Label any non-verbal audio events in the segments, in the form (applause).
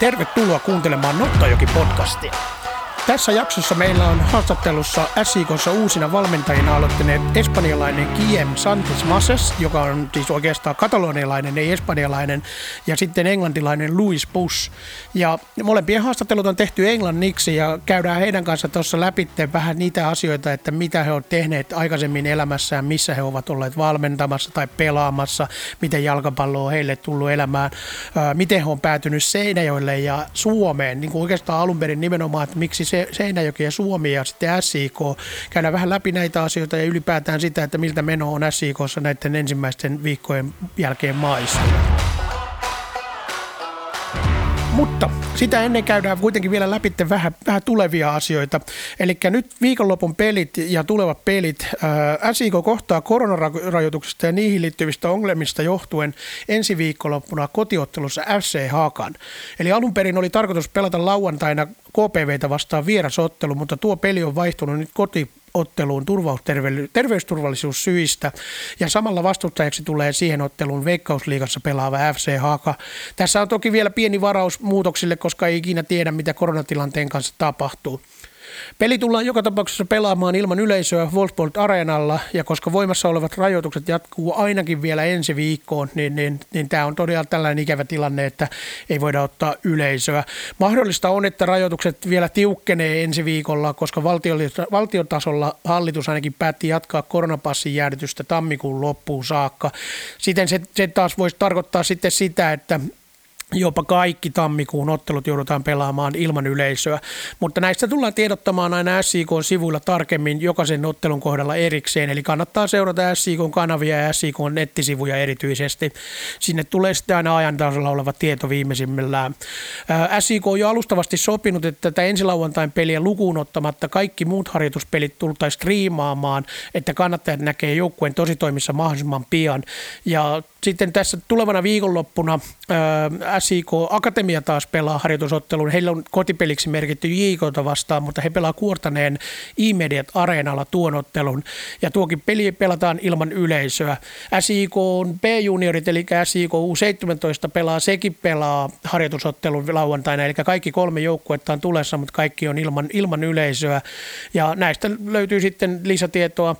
Tervetuloa kuuntelemaan Nottajoki-podcastia. Tässä jaksossa meillä on haastattelussa SIKossa uusina valmentajina aloittaneet espanjalainen Kiem Santos Mases, joka on siis oikeastaan katalonialainen, ei espanjalainen, ja sitten englantilainen Louis Bush. Ja molempien haastattelut on tehty englanniksi ja käydään heidän kanssa tuossa läpi vähän niitä asioita, että mitä he ovat tehneet aikaisemmin elämässään, missä he ovat olleet valmentamassa tai pelaamassa, miten jalkapallo on heille tullut elämään, miten he on päätynyt Seinäjoelle ja Suomeen, niin kuin oikeastaan alun perin nimenomaan, että miksi se Seinäjoki ja Suomi ja sitten SIK. Käydään vähän läpi näitä asioita ja ylipäätään sitä, että miltä meno on SIKssa näiden ensimmäisten viikkojen jälkeen maissa. Mutta sitä ennen käydään kuitenkin vielä läpi vähän, vähän tulevia asioita. Eli nyt viikonlopun pelit ja tulevat pelit. Ää, SIK kohtaa koronarajoituksista ja niihin liittyvistä ongelmista johtuen ensi viikonloppuna kotiottelussa FC Haakan. Eli alun perin oli tarkoitus pelata lauantaina KPVtä vastaan vierasottelu, mutta tuo peli on vaihtunut nyt koti otteluun terveysturvallisuussyistä ja samalla vastustajaksi tulee siihen otteluun Veikkausliigassa pelaava FC Haaka. Tässä on toki vielä pieni varaus muutoksille, koska ei ikinä tiedä, mitä koronatilanteen kanssa tapahtuu. Peli tullaan joka tapauksessa pelaamaan ilman yleisöä Wolfsburg Areenalla ja koska voimassa olevat rajoitukset jatkuu ainakin vielä ensi viikkoon, niin, niin, niin tämä on todella tällainen ikävä tilanne, että ei voida ottaa yleisöä. Mahdollista on, että rajoitukset vielä tiukkenee ensi viikolla, koska valtiotasolla hallitus ainakin päätti jatkaa koronapassin jäädytystä tammikuun loppuun saakka. Siten se, se taas voisi tarkoittaa sitten sitä, että Jopa kaikki tammikuun ottelut joudutaan pelaamaan ilman yleisöä, mutta näistä tullaan tiedottamaan aina SIK-sivuilla tarkemmin jokaisen ottelun kohdalla erikseen, eli kannattaa seurata SIK-kanavia ja SIK-nettisivuja erityisesti. Sinne tulee sitten aina ajan tasolla oleva tieto viimeisimmillään. SIK on jo alustavasti sopinut, että tätä ensilauantain peliä lukuun ottamatta kaikki muut harjoituspelit tultaisiin striimaamaan, että kannattajat näkee joukkueen tositoimissa mahdollisimman pian. Ja sitten tässä tulevana viikonloppuna SIK Akatemia taas pelaa harjoitusottelun. Heillä on kotipeliksi merkitty JKta vastaan, mutta he pelaa Kuortaneen iMediat Areenalla tuon ottelun. Ja tuokin peli pelataan ilman yleisöä. SIK on B-juniorit, eli SIK U17 pelaa, sekin pelaa harjoitusottelun lauantaina, eli kaikki kolme joukkuetta on tulessa, mutta kaikki on ilman, ilman yleisöä. Ja näistä löytyy sitten lisätietoa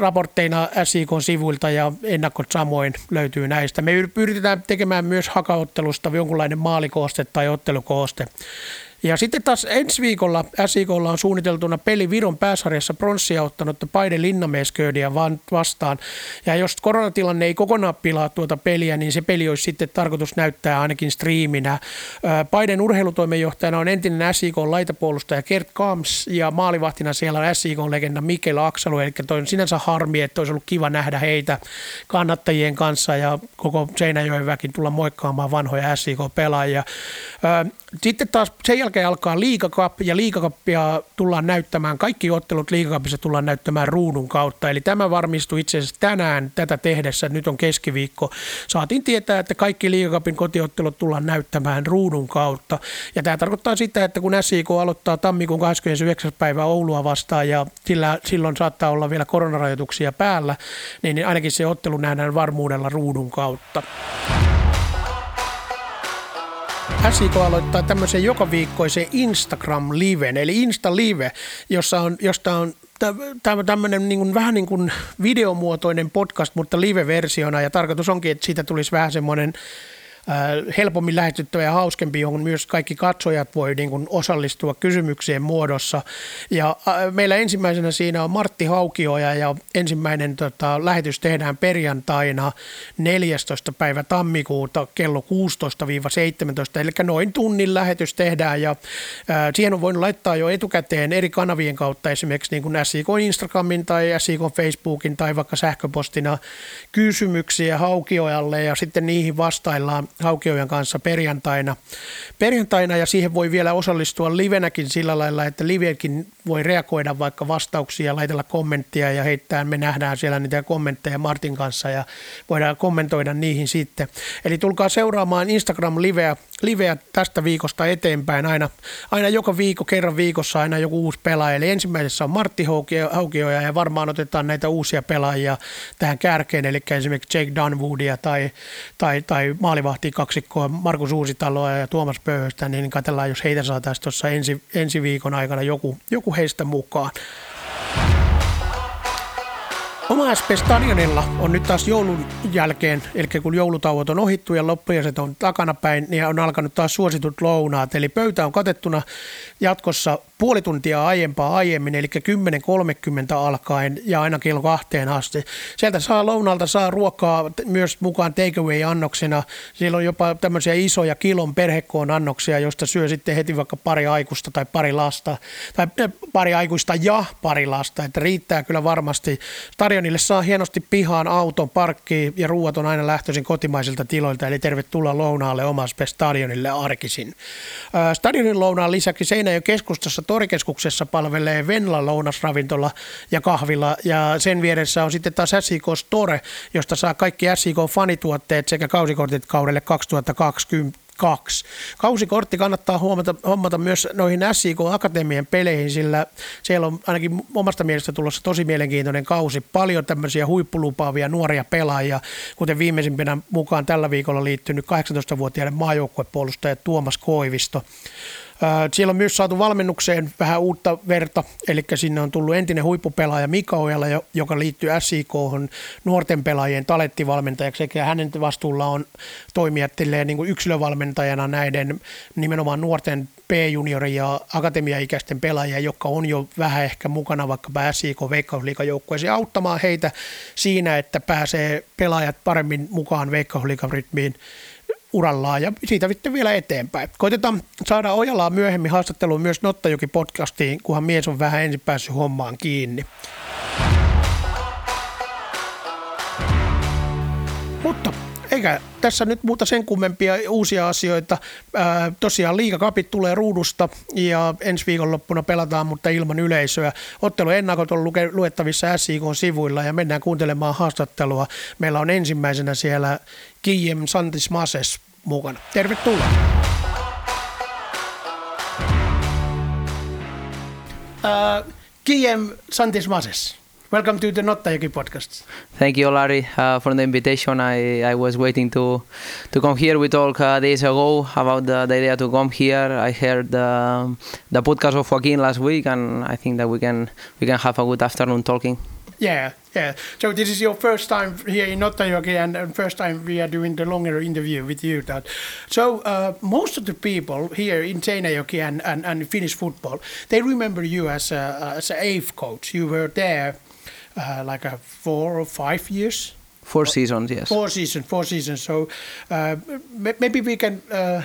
raportteina SIK sivuilta ja ennakot samoin löytyy näistä. Me yritetään tekemään myös hakaottelusta jonkunlainen maalikooste tai ottelukooste. Ja sitten taas ensi viikolla SIKlla on suunniteltuna peli Viron pääsarjassa pronssia ottanutta Paide Linnamesköödiä vastaan. Ja jos koronatilanne ei kokonaan pilaa tuota peliä, niin se peli olisi sitten tarkoitus näyttää ainakin striiminä. Paiden urheilutoimenjohtajana on entinen SIK laitapuolustaja Kert Kams ja maalivahtina siellä on SIK legenda Mikel Aksalu. Eli toi on sinänsä harmi, että olisi ollut kiva nähdä heitä kannattajien kanssa ja koko Seinäjoen väkin tulla moikkaamaan vanhoja SIK-pelaajia. Sitten taas sen jälkeen alkaa liikakap ja liikakappia tullaan näyttämään, kaikki ottelut liikakapissa tullaan näyttämään ruudun kautta. Eli tämä varmistui itse asiassa tänään tätä tehdessä, nyt on keskiviikko. Saatiin tietää, että kaikki liikakapin kotiottelut tullaan näyttämään ruudun kautta. Ja tämä tarkoittaa sitä, että kun SIK aloittaa tammikuun 29. päivä Oulua vastaan ja sillä, silloin saattaa olla vielä koronarajoituksia päällä, niin ainakin se ottelu nähdään varmuudella ruudun kautta. SIK aloittaa tämmöisen joka viikkoisen Instagram-liven, eli Insta-live, jossa on, josta on tämmöinen niin kuin, vähän niin kuin videomuotoinen podcast, mutta live-versiona, ja tarkoitus onkin, että siitä tulisi vähän semmoinen helpommin lähestyttävä ja hauskempi, johon myös kaikki katsojat voi niin kuin osallistua kysymyksien muodossa. Ja äh, meillä ensimmäisenä siinä on Martti Haukioja ja ensimmäinen tota, lähetys tehdään perjantaina 14. päivä tammikuuta kello 16-17, eli noin tunnin lähetys tehdään ja äh, siihen on voinut laittaa jo etukäteen eri kanavien kautta esimerkiksi niin kuin SIK Instagramin tai SIK Facebookin tai vaikka sähköpostina kysymyksiä Haukiojalle ja sitten niihin vastaillaan Haukiojan kanssa perjantaina. Perjantaina ja siihen voi vielä osallistua livenäkin sillä lailla, että livekin voi reagoida vaikka vastauksia, laitella kommenttia ja heittää. Me nähdään siellä niitä kommentteja Martin kanssa ja voidaan kommentoida niihin sitten. Eli tulkaa seuraamaan Instagram-liveä liveä tästä viikosta eteenpäin aina, aina joka viikko, kerran viikossa aina joku uusi pelaaja. Eli ensimmäisessä on Martti Haukioja ja varmaan otetaan näitä uusia pelaajia tähän kärkeen, eli esimerkiksi Jake Dunwoodia tai, tai, tai maalivahti kaksikkoa Markus Uusitaloa ja Tuomas Pöyhöstä, niin katsellaan, jos heitä saataisiin tuossa ensi, ensi viikon aikana joku, joku heistä mukaan. Oma SP Stadionilla on nyt taas joulun jälkeen, eli kun joulutauot on ohittu ja loppujaset on takanapäin, niin on alkanut taas suositut lounaat. Eli pöytä on katettuna jatkossa puoli tuntia aiempaa aiemmin, eli 10.30 alkaen ja aina kello kahteen asti. Sieltä saa lounalta saa ruokaa myös mukaan takeaway-annoksena. Siellä on jopa tämmöisiä isoja kilon perhekoon annoksia, joista syö sitten heti vaikka pari aikuista tai pari lasta, tai eh, pari aikuista ja pari lasta, että riittää kyllä varmasti. Stadionille saa hienosti pihaan auton, parkki ja ruuat on aina lähtöisin kotimaisilta tiloilta, eli tervetuloa lounaalle omaspe stadionille arkisin. Stadionin lounaan lisäksi Seinäjoen keskustassa Torikeskuksessa palvelee Venla lounasravintola ja kahvila ja sen vieressä on sitten taas SIK Store, josta saa kaikki SIK fanituotteet sekä kausikortit kaudelle 2020 kaksi. Kausikortti kannattaa huomata, hommata myös noihin SIK Akatemian peleihin, sillä siellä on ainakin omasta mielestä tulossa tosi mielenkiintoinen kausi. Paljon tämmöisiä huippulupaavia nuoria pelaajia, kuten viimeisimpänä mukaan tällä viikolla liittynyt 18-vuotiaiden maajoukkuepuolustaja Tuomas Koivisto. Siellä on myös saatu valmennukseen vähän uutta verta, eli sinne on tullut entinen huippupelaaja Mika Ojala, joka liittyy SIK nuorten pelaajien talettivalmentajaksi, sekä hänen vastuulla on toimia niin kuin yksilövalmentajana näiden nimenomaan nuorten P-juniori- ja akatemiaikäisten pelaajia, jotka on jo vähän ehkä mukana vaikka SIK veikkausliikajoukkueeseen auttamaan heitä siinä, että pääsee pelaajat paremmin mukaan veikkausliikarytmiin urallaan ja siitä sitten vielä eteenpäin. Koitetaan saada Ojalaa myöhemmin haastatteluun myös Nottajoki podcastiin, kunhan mies on vähän ensin päässyt hommaan kiinni. Mutta eikä tässä nyt muuta sen kummempia uusia asioita. Ää, tosiaan liikakapit tulee ruudusta ja ensi viikonloppuna pelataan, mutta ilman yleisöä. Ottelu ennakot on luke, luettavissa SIK-sivuilla ja mennään kuuntelemaan haastattelua. Meillä on ensimmäisenä siellä Guillem Santos Mases mukana. Tervetuloa. Uh, Mases. Welcome to the Nottajoki podcast. Thank you, Larry, uh, for the invitation. I, I was waiting to to come here. We talked uh, days ago about the, the, idea to come here. I heard the, the podcast of Joaquin last week, and I think that we can we can have a good afternoon talking. Yeah, yeah. So this is your first time here in Nottajoki and, and first time we are doing the longer interview with you. That so uh, most of the people here in Seinäjoki and, and, and Finnish football, they remember you as a, as a EIF coach. You were there uh, like a four or five years. Four seasons, yes. Four seasons, four seasons. So uh, maybe we can uh,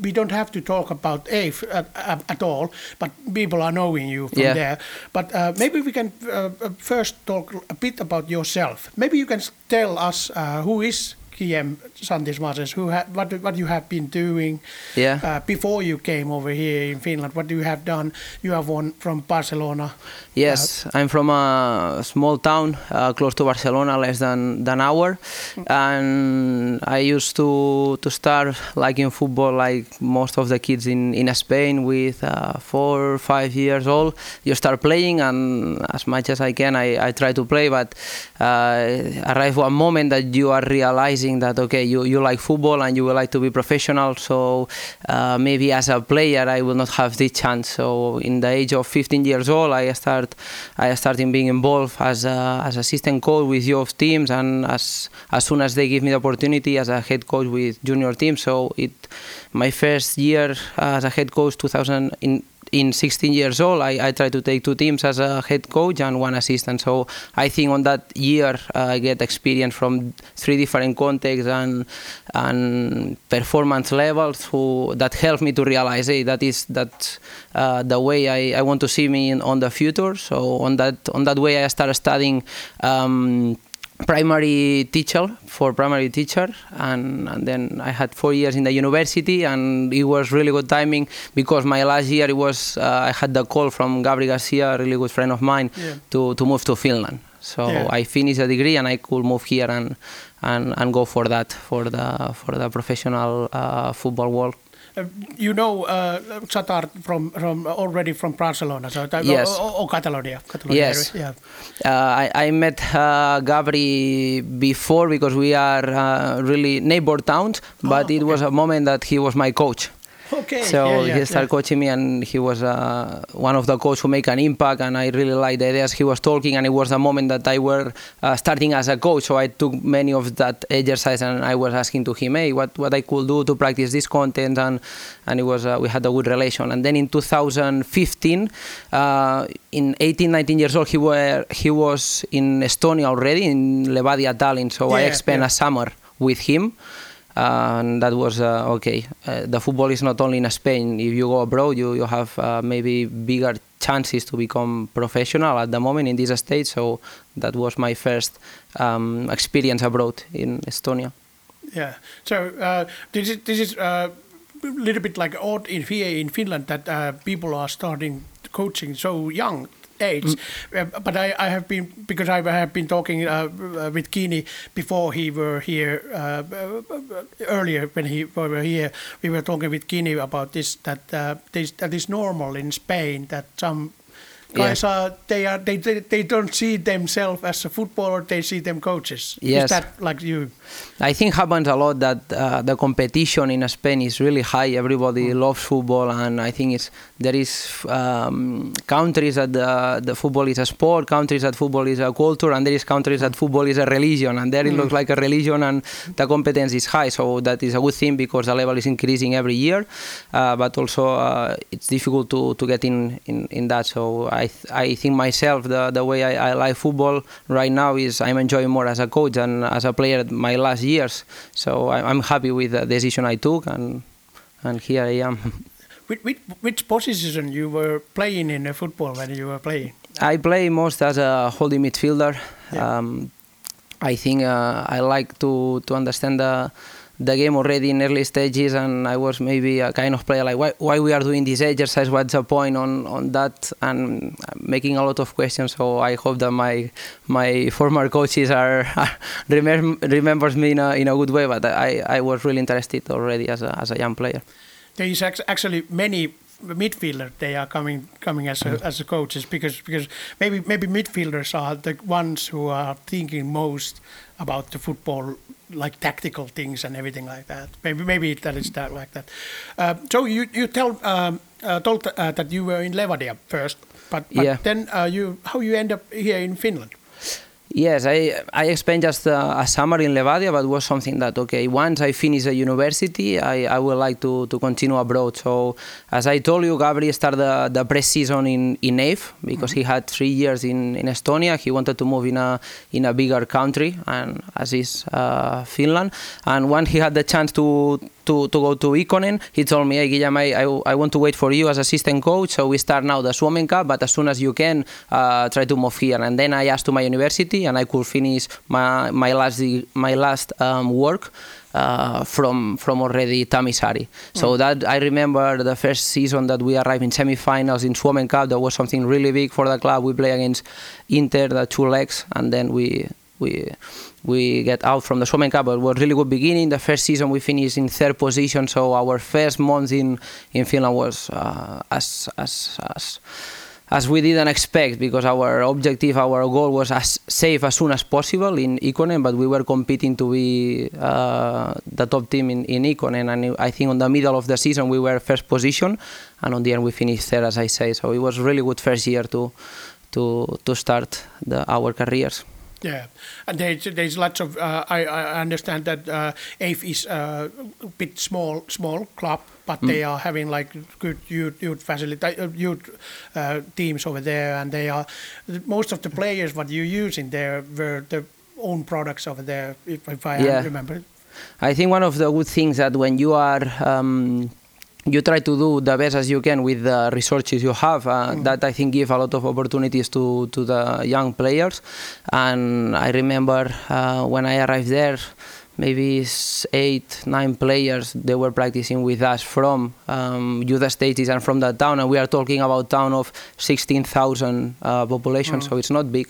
we don't have to talk about EIF at, at, all, but people are knowing you from yeah. there. But uh, maybe we can uh, first talk a bit about yourself. Maybe you can tell us uh, who is Guillem Santos Mases, who ha- what what you have been doing yeah. uh, before you came over here in Finland. What do you have done? You have won from Barcelona. Yes, uh, I'm from a small town uh, close to Barcelona, less than than hour, and I used to to start like in football like most of the kids in in Spain with uh, four five years old. You start playing, and as much as I can, I, I try to play, but uh, arrive one moment that you are realizing that okay you, you like football and you would like to be professional so uh, maybe as a player I will not have this chance. So in the age of 15 years old I start I started being involved as a, as assistant coach with youth teams and as as soon as they give me the opportunity as a head coach with junior teams. So it my first year as a head coach 2000 in in 16 years old, I, I tried to take two teams as a head coach and one assistant. So I think on that year uh, I get experience from three different contexts and and performance levels who that helped me to realize hey, that is that uh, the way I, I want to see me in, on the future. So on that on that way I started studying. Um, primary teacher for primary teacher and, and, then I had four years in the university and it was really good timing because my last year it was uh, I had the call from Gabri Garcia a really good friend of mine yeah. to, to move to Finland so yeah. I finished a degree and I could move here and, and, and go for that for the for the professional uh, football world you know uh, Satar from from already from Barcelona, so Yes. or, or Catalonia, Catalonia Yes. area, Uh, I, I met uh, Gabri before because we are uh, really neighbor towns, but Oh, it was a moment that he was my coach. Okay. So yeah, yeah, he started yeah. coaching me, and he was uh, one of the coaches who make an impact. And I really liked the ideas he was talking, and it was the moment that I were uh, starting as a coach. So I took many of that exercise, and I was asking to him, hey, what, what I could do to practice this content, and and it was uh, we had a good relation. And then in 2015, uh, in 18, 19 years old, he were he was in Estonia already in Levadia Tallinn. So I spent a summer with him. And that was uh, okay. Uh, the football is not only in Spain. If you go abroad, you, you have uh, maybe bigger chances to become professional at the moment in this stage. So that was my first um, experience abroad in Estonia. Yeah. So uh, this is this is a little bit like odd in here in Finland that uh, people are starting coaching so young age. Uh, but I, I have been because I have been talking uh, uh, with Kini before he were here uh, uh, earlier when he were here. We were talking with Kini about this that uh, this that is normal in Spain that some. Guys are they are they, they they don't see themselves as a footballer. They see them coaches. Yes. Is that like you? I think happens a lot that uh, the competition in Spain is really high. Everybody loves football, and I think it's there is um, countries that the, the football is a sport, countries that football is a culture, and there is countries that football is a religion, and there it looks like a religion, and the competence is high. So that is a good thing because the level is increasing every year, uh, but also uh, it's difficult to, to get in, in, in that. So I th- I think myself the the way I, I like football right now is I'm enjoying more as a coach than as a player my last years. So I, I'm happy with the decision I took, and and here I am. (laughs) Which, which, which position you were playing in uh, football when you were playing? I play most as a holding midfielder. Yeah. Um, I think uh, I like to to understand the the game already in early stages, and I was maybe a kind of player like why why we are doing this exercise, what's the point on on that, and making a lot of questions. So I hope that my my former coaches are, remem- remembers me in a in a good way. But I I was really interested already as a as a young player. There is actually many midfielders. They are coming coming as a, as a coaches because because maybe maybe midfielders are the ones who are thinking most about the football like tactical things and everything like that. Maybe maybe that is that like that. Uh, so you you tell um, uh, told uh, that you were in Levadia first, but, but Yeah. then uh, you how you end up here in Finland? Yes, I I spent just uh, a summer in Levadia, but was something that okay. Once I finish the university, I, I would like to, to continue abroad. So as I told you, Gabriel started the, the pre-season in in EIF because he had three years in, in Estonia. He wanted to move in a in a bigger country, and as is uh, Finland. And when he had the chance to to, to go to Ykkönen, he told me, hey, Guillem, I, I, I want to wait for you as assistant coach. So we start now the Suomen Cup, but as soon as you can, uh, try to move here. And then I asked to my university, and I could finish my, my last my last um, work uh, from from already Tammisaari. So that I remember the first season that we arrived in semi-finals in Suomen Cup. That was something really big for the club. We play against Inter, the two legs, and then we we we get out from the Suomen Cup. But was really good beginning. The first season we finished in third position, so our first month in in Finland was uh, as as as as we didn't expect because our objective, our goal was as safe as soon as possible in Ykkönen, but we were competing to be uh, the top team in, in Ykkönen. And I think on the middle of the season we were first position, and on the end we finished third, as I say. So it was really good first year to to to start the, our careers. Yeah, and there's there's lots of. Uh, I I understand that uh, EIF is uh, a bit small small club, but they are having like good youth youth facility uh, youth uh, teams over there, and they are most of the players what you using there were the own products over there, if, if I Yeah. remember. I think one of the good things that when you are um, you try to do the best as you can with the resources you have. Uh, That I think give a lot of opportunities to to the young players. And I remember uh, when I arrived there. Maybe eight, nine players they were practicing with us from um, youth stages and from the town, and we are talking about town of sixteen thousand uh, population, so it's not big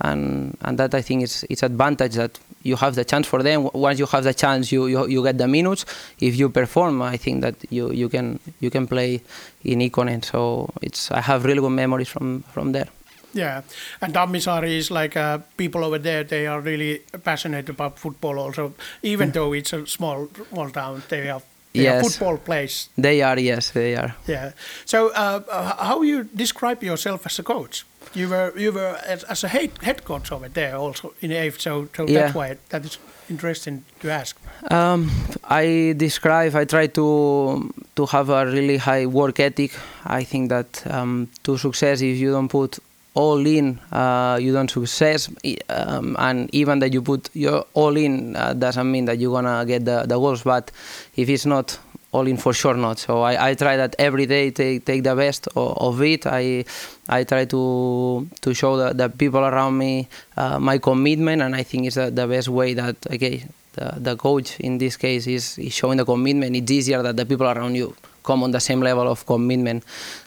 and and that I think is it's advantage that you have the chance for them. Once you have the chance, you, you, you get the minutes. If you perform, I think that you, you can you can play in Ykkönen. So it's I have really good memories from from there. Yeah, and Tammisaari is like uh, people over there. They are really passionate about football. Also, even though it's a small small town, they are yes. football place. They are, yes, they are. Yeah. So, uh, how you describe yourself as a coach? You were you were as, as a head, head coach over there also in EIF, so so yeah. that's why that is interesting to ask. Um, I describe. I try to to have a really high work ethic. I think that um, to success, if you don't put all in, uh, you don't success, um, and even that you put your all in uh, doesn't mean that you're gonna get the, the goals. But if it's not all in, for sure not. So I, I try that every day, take take the best of, of it. I I try to to show the, the people around me uh, my commitment, and I think it's the, the best way that okay. The, the coach in this case is, is showing the commitment. It's easier that the people around you come on the same level of commitment.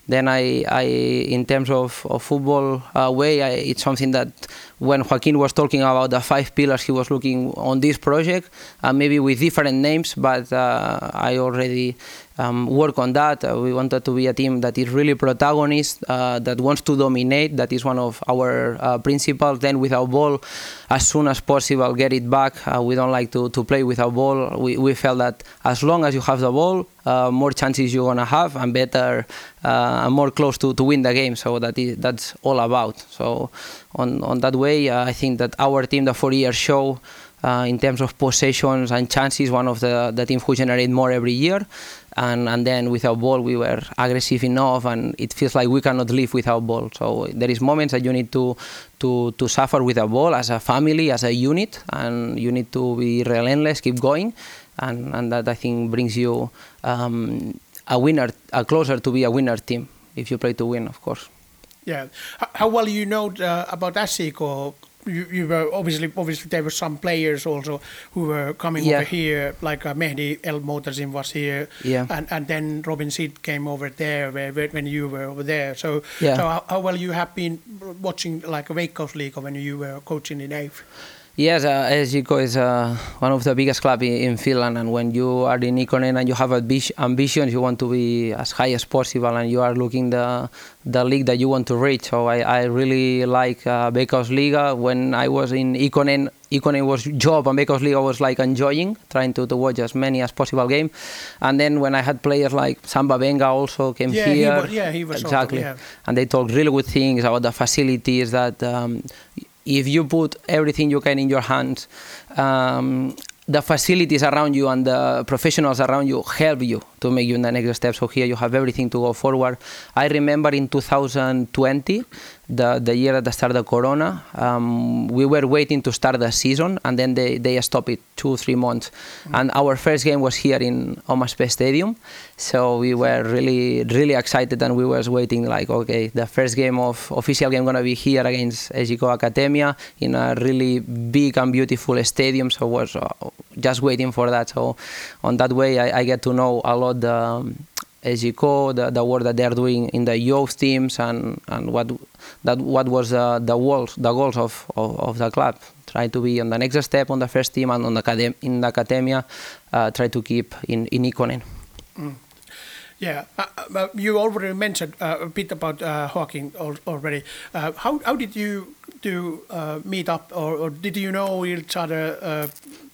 Then I, I in terms of, of football uh, way, I, it's something that when Joaquin was talking about the five pillars, he was looking on this project, uh, maybe with different names, but uh, I already um, work on that. Uh, we wanted to be a team that is really protagonist, uh, that wants to dominate. That is one of our uh, principles. Then without ball, as soon as possible, get it back. Uh, we don't like to, to play without ball. We, we felt that as long as you have the ball, uh, more chances you're gonna have and better uh, and more close to, to win the game. So that is that's all about. So on on that way, I think that our team, the four years show. Uh, in terms of possessions and chances, one of the, the teams who generate more every year. And, and then without ball we were aggressive enough and it feels like we cannot live without ball. So there is moments that you need to to, to suffer without ball as a family as a unit and you need to be relentless keep going. And, and that I think brings you um, a winner a closer to be a winner team if you play to win of course. Yeah. How well you know uh, about SJK or you, you were obviously obviously there were some players also who were coming yeah. over here like uh, Mehdi El Motazim was here yeah. and and then Robin Sid came over there where, where, when you were over there so yeah. so how, how, well you have been watching like a league when you were coaching in EIF Yes, uh, is uh, one of the biggest clubs in, Finland, and when you are in Ykkönen and you have ambitions, you want to be as high as possible, and you are looking the the league that you want to reach. So I, I really like uh, Veikkausliiga. When I was in Ykkönen, Ykkönen was job, and Veikkausliiga was like enjoying, trying to, to watch as many as possible game. And then when I had players like Samba Benga also came yeah, here. He was, yeah, he was exactly, also, yeah. and they talked really good things about the facilities that. Um, if you put everything you can in your hands, um, the facilities around you and the professionals around you help you to make you the next step. So here you have everything to go forward. I remember in 2020, the, the year at the start of Corona, um, we were waiting to start the season and then they, they stopped it two, three months. Mm-hmm. And our first game was here in OmaSP Stadium. So we were really, really excited and we were waiting like, okay, the first game of official game gonna be here against SJK Academia in a really big and beautiful stadium. So was uh, just waiting for that. So on that way, I, I get to know a lot the um, SJK, the, the work that they are doing in the youth teams, and, and what that what was uh, the goals the goals of, of, of, the club. Try to be on the next step on the first team and on the in the academia. Uh, try to keep in in Ykkönen. Mm. Yeah, uh, uh, you already mentioned uh, a bit about uh, Joaquin already. Uh, how how did you do uh, meet up, or, or, did you know each other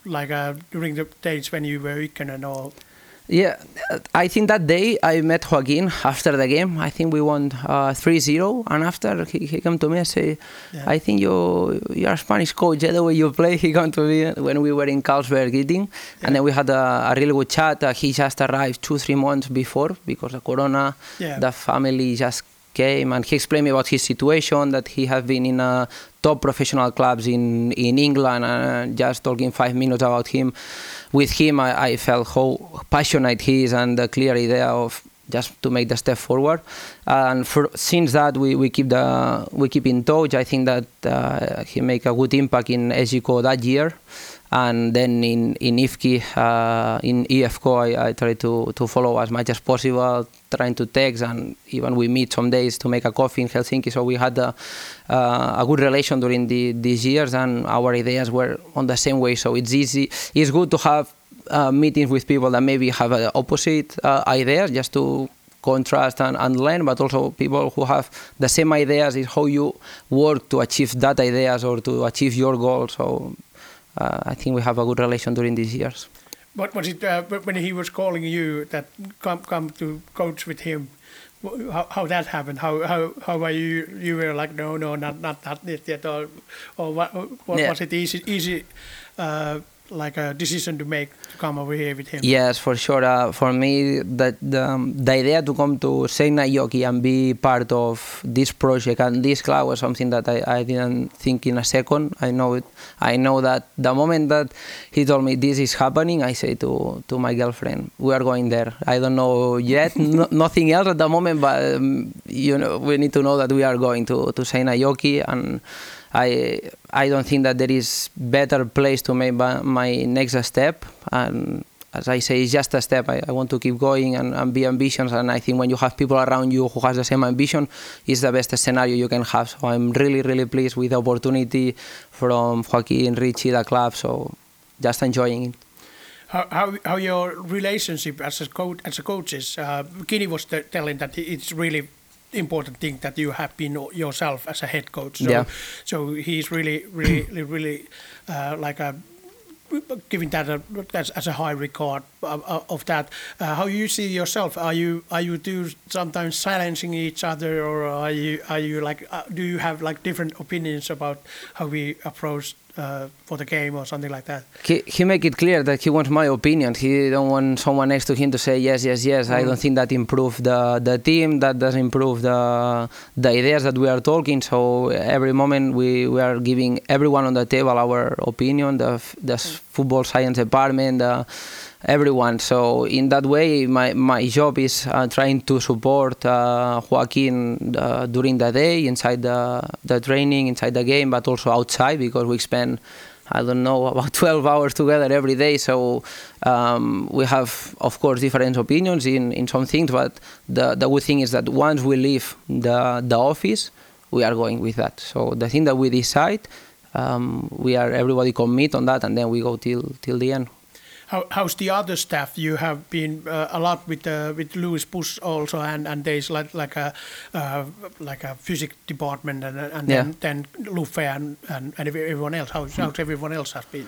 like during the days when you were Ykkönen or? Yeah, I think that day I met Joaquin after the game. I think we won uh, 3-0, and after he, he came to me and say, yeah. "I think you you are a Spanish coach. Yeah, the way you play." He came to me when we were in Carlsberg eating, yeah. and then we had a, a really good chat. Uh, he just arrived two three months before because of Corona. Yeah. The family just came and he explained me about his situation that he had been in top professional clubs in in England and just talking five minutes about him. With him I, I felt how passionate he is and the clear idea of just to make the step forward. And for, since that, we, we keep the we keep in touch. I think that uh, he make a good impact in SJK that year, and then in in IFKI, uh, in EFCO, I, I try to to follow as much as possible, trying to text, and even we meet some days to make a coffee in Helsinki. So we had a, uh, a good relation during the, these years, and our ideas were on the same way. So it's easy. It's good to have uh, meetings with people that maybe have uh, opposite uh, ideas just to contrast and, and learn, but also people who have the same ideas is how you work to achieve that ideas or to achieve your goals. So uh, I think we have a good relation during these years. What was it uh, when he was calling you that come come to coach with him? How, how that happened? How how how were you? You were like no no not not that yet or or what, what yeah. was it easy easy? Uh, like a decision to make to come over here with him? Yes, for sure. Uh, for me, the, um, the idea to come to Seinäjoki and be part of this project and this club was something that I, I didn't think in a second. I know it. I know that the moment that he told me this is happening, I say to to my girlfriend, we are going there. I don't know yet, (laughs) no, nothing else at the moment, but um, you know, we need to know that we are going to to Seinäjoki and I I don't think that there is better place to make my next step and as I say, it's just a step. I, I want to keep going and, and, be ambitious. And I think when you have people around you who has the same ambition, it's the best scenario you can have. So I'm really, really pleased with the opportunity from Joaquin, Richie, the club. So just enjoying it. How, how, how your relationship as a coach as a coach is? Uh, Kini was telling that it's really important thing that you have been yourself as a head coach. So, yeah. so he's really, really, (clears throat) really uh, like a giving that a, as, as a high regard of, of that. Uh, how you see yourself? Are you are you do sometimes silencing each other, or are you are you like uh, do you have like different opinions about how we approach uh, for the game or something like that. He, he make it clear that he wants my opinion. He don't want someone next to him to say yes, yes, yes. Mm. I don't think that improve the the team. That does improve the the ideas that we are talking. So every moment we, we are giving everyone on the table our opinion. The the mm. football science department. The, everyone. So in that way, my, my job is uh, trying to support uh, Joaquin uh, during the day, inside the, the training, inside the game, but also outside because we spend, I don't know, (laughs) about 12 hours together every day. So um, we have, of course, different opinions in, in some things, but the, the good thing is that once we leave the, the office, we are going with that. So the thing that we decide, um, we are everybody commit on that, and then we go till till the end. How, how's the other staff? You have been uh, a lot with uh, with Louis Bush also, and, and there's like like a uh, like a physics department, and, and yeah. then then Lufe and, and, and everyone else. How how's everyone else has been?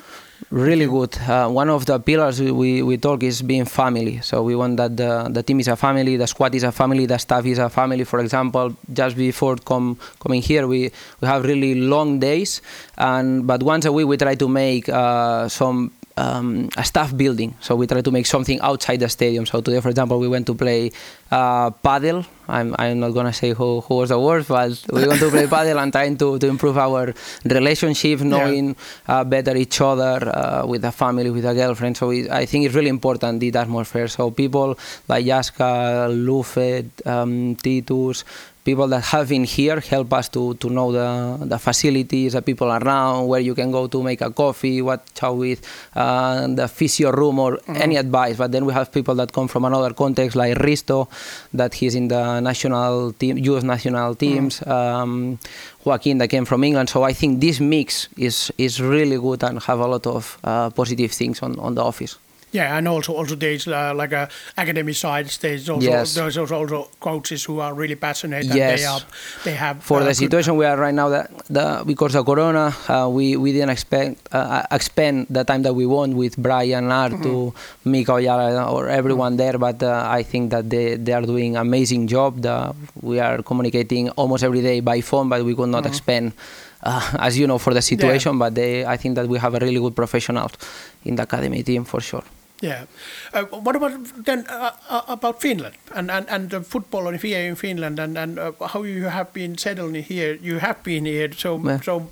Really good. Uh, one of the pillars we, we, we talk is being family. So we want that the, the team is a family, the squad is a family, the staff is a family. For example, just before come, coming here, we, we have really long days, and but once a week we try to make uh, some um, a staff building. So we try to make something outside the stadium. So today, for example, we went to play uh, paddle. I'm, I'm not gonna say who, who was the worst, but we went to play (laughs) paddle and trying to, to improve our relationship, knowing yeah. uh, better each other uh, with a family, with a girlfriend. So I think it's really important the atmosphere. So people like Jaska, Lufet, um, Titus, people that have been here help us to, to know the, the facilities, the people around, where you can go to make a coffee, what chow with, uh, the physio room, or mm-hmm. any advice. But then we have people that come from another context, like Risto, that he's in the national team, U.S. national teams. Mm-hmm. Um, Joaquin that came from England. So I think this mix is is really good and have a lot of uh, positive things on, on the office. Yeah, and also also there's uh, like a academy side. There's also yes. there's also coaches who are really passionate. And yes. they are they have for uh, the situation we are right now. That the because of Corona, uh, we we didn't expect uh, expend the time that we want with Brian, Artu, mm-hmm. Mika or everyone mm-hmm. there. But uh, I think that they they are doing amazing job. The, we are communicating almost every day by phone, but we could not mm-hmm. expend. Uh, as you know, for the situation, yeah. but they, I think that we have a really good professional in the academy team for sure. Yeah. Uh, what about then uh, uh, about Finland and, and, and the football here in Finland and, and uh, how you have been settling here? You have been here, so yeah. so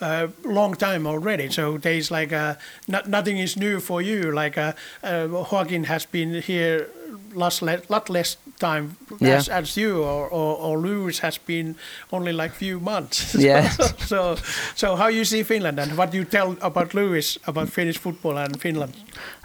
uh, long time already. So there's like a, not, nothing is new for you. Like uh, uh, Joaquin has been here lot less, lot less time Yeah. as, as you, or, or, or Lewis has been only like few months. (laughs) Yeah. so so how you see Finland and what you tell about Lewis about Finnish football and Finland?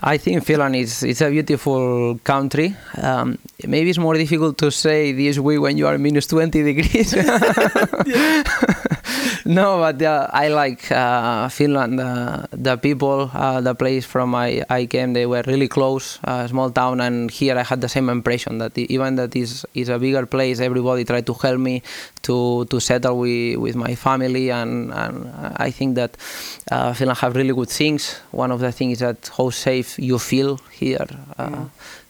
I think Finland is it's a beautiful country. Um, maybe it's more difficult to say this way when you are minus 20 degrees. (laughs) (laughs) (laughs) no, but uh, I like uh, Finland. Uh, the people, uh, the place from I, I came, they were really close, uh, small town, and here I had the same impression that even that is is a bigger place, everybody tried to help me to to settle with, with my family, and, and I think that uh, Finland have really good things. One of the things is that how safe you feel here. Uh,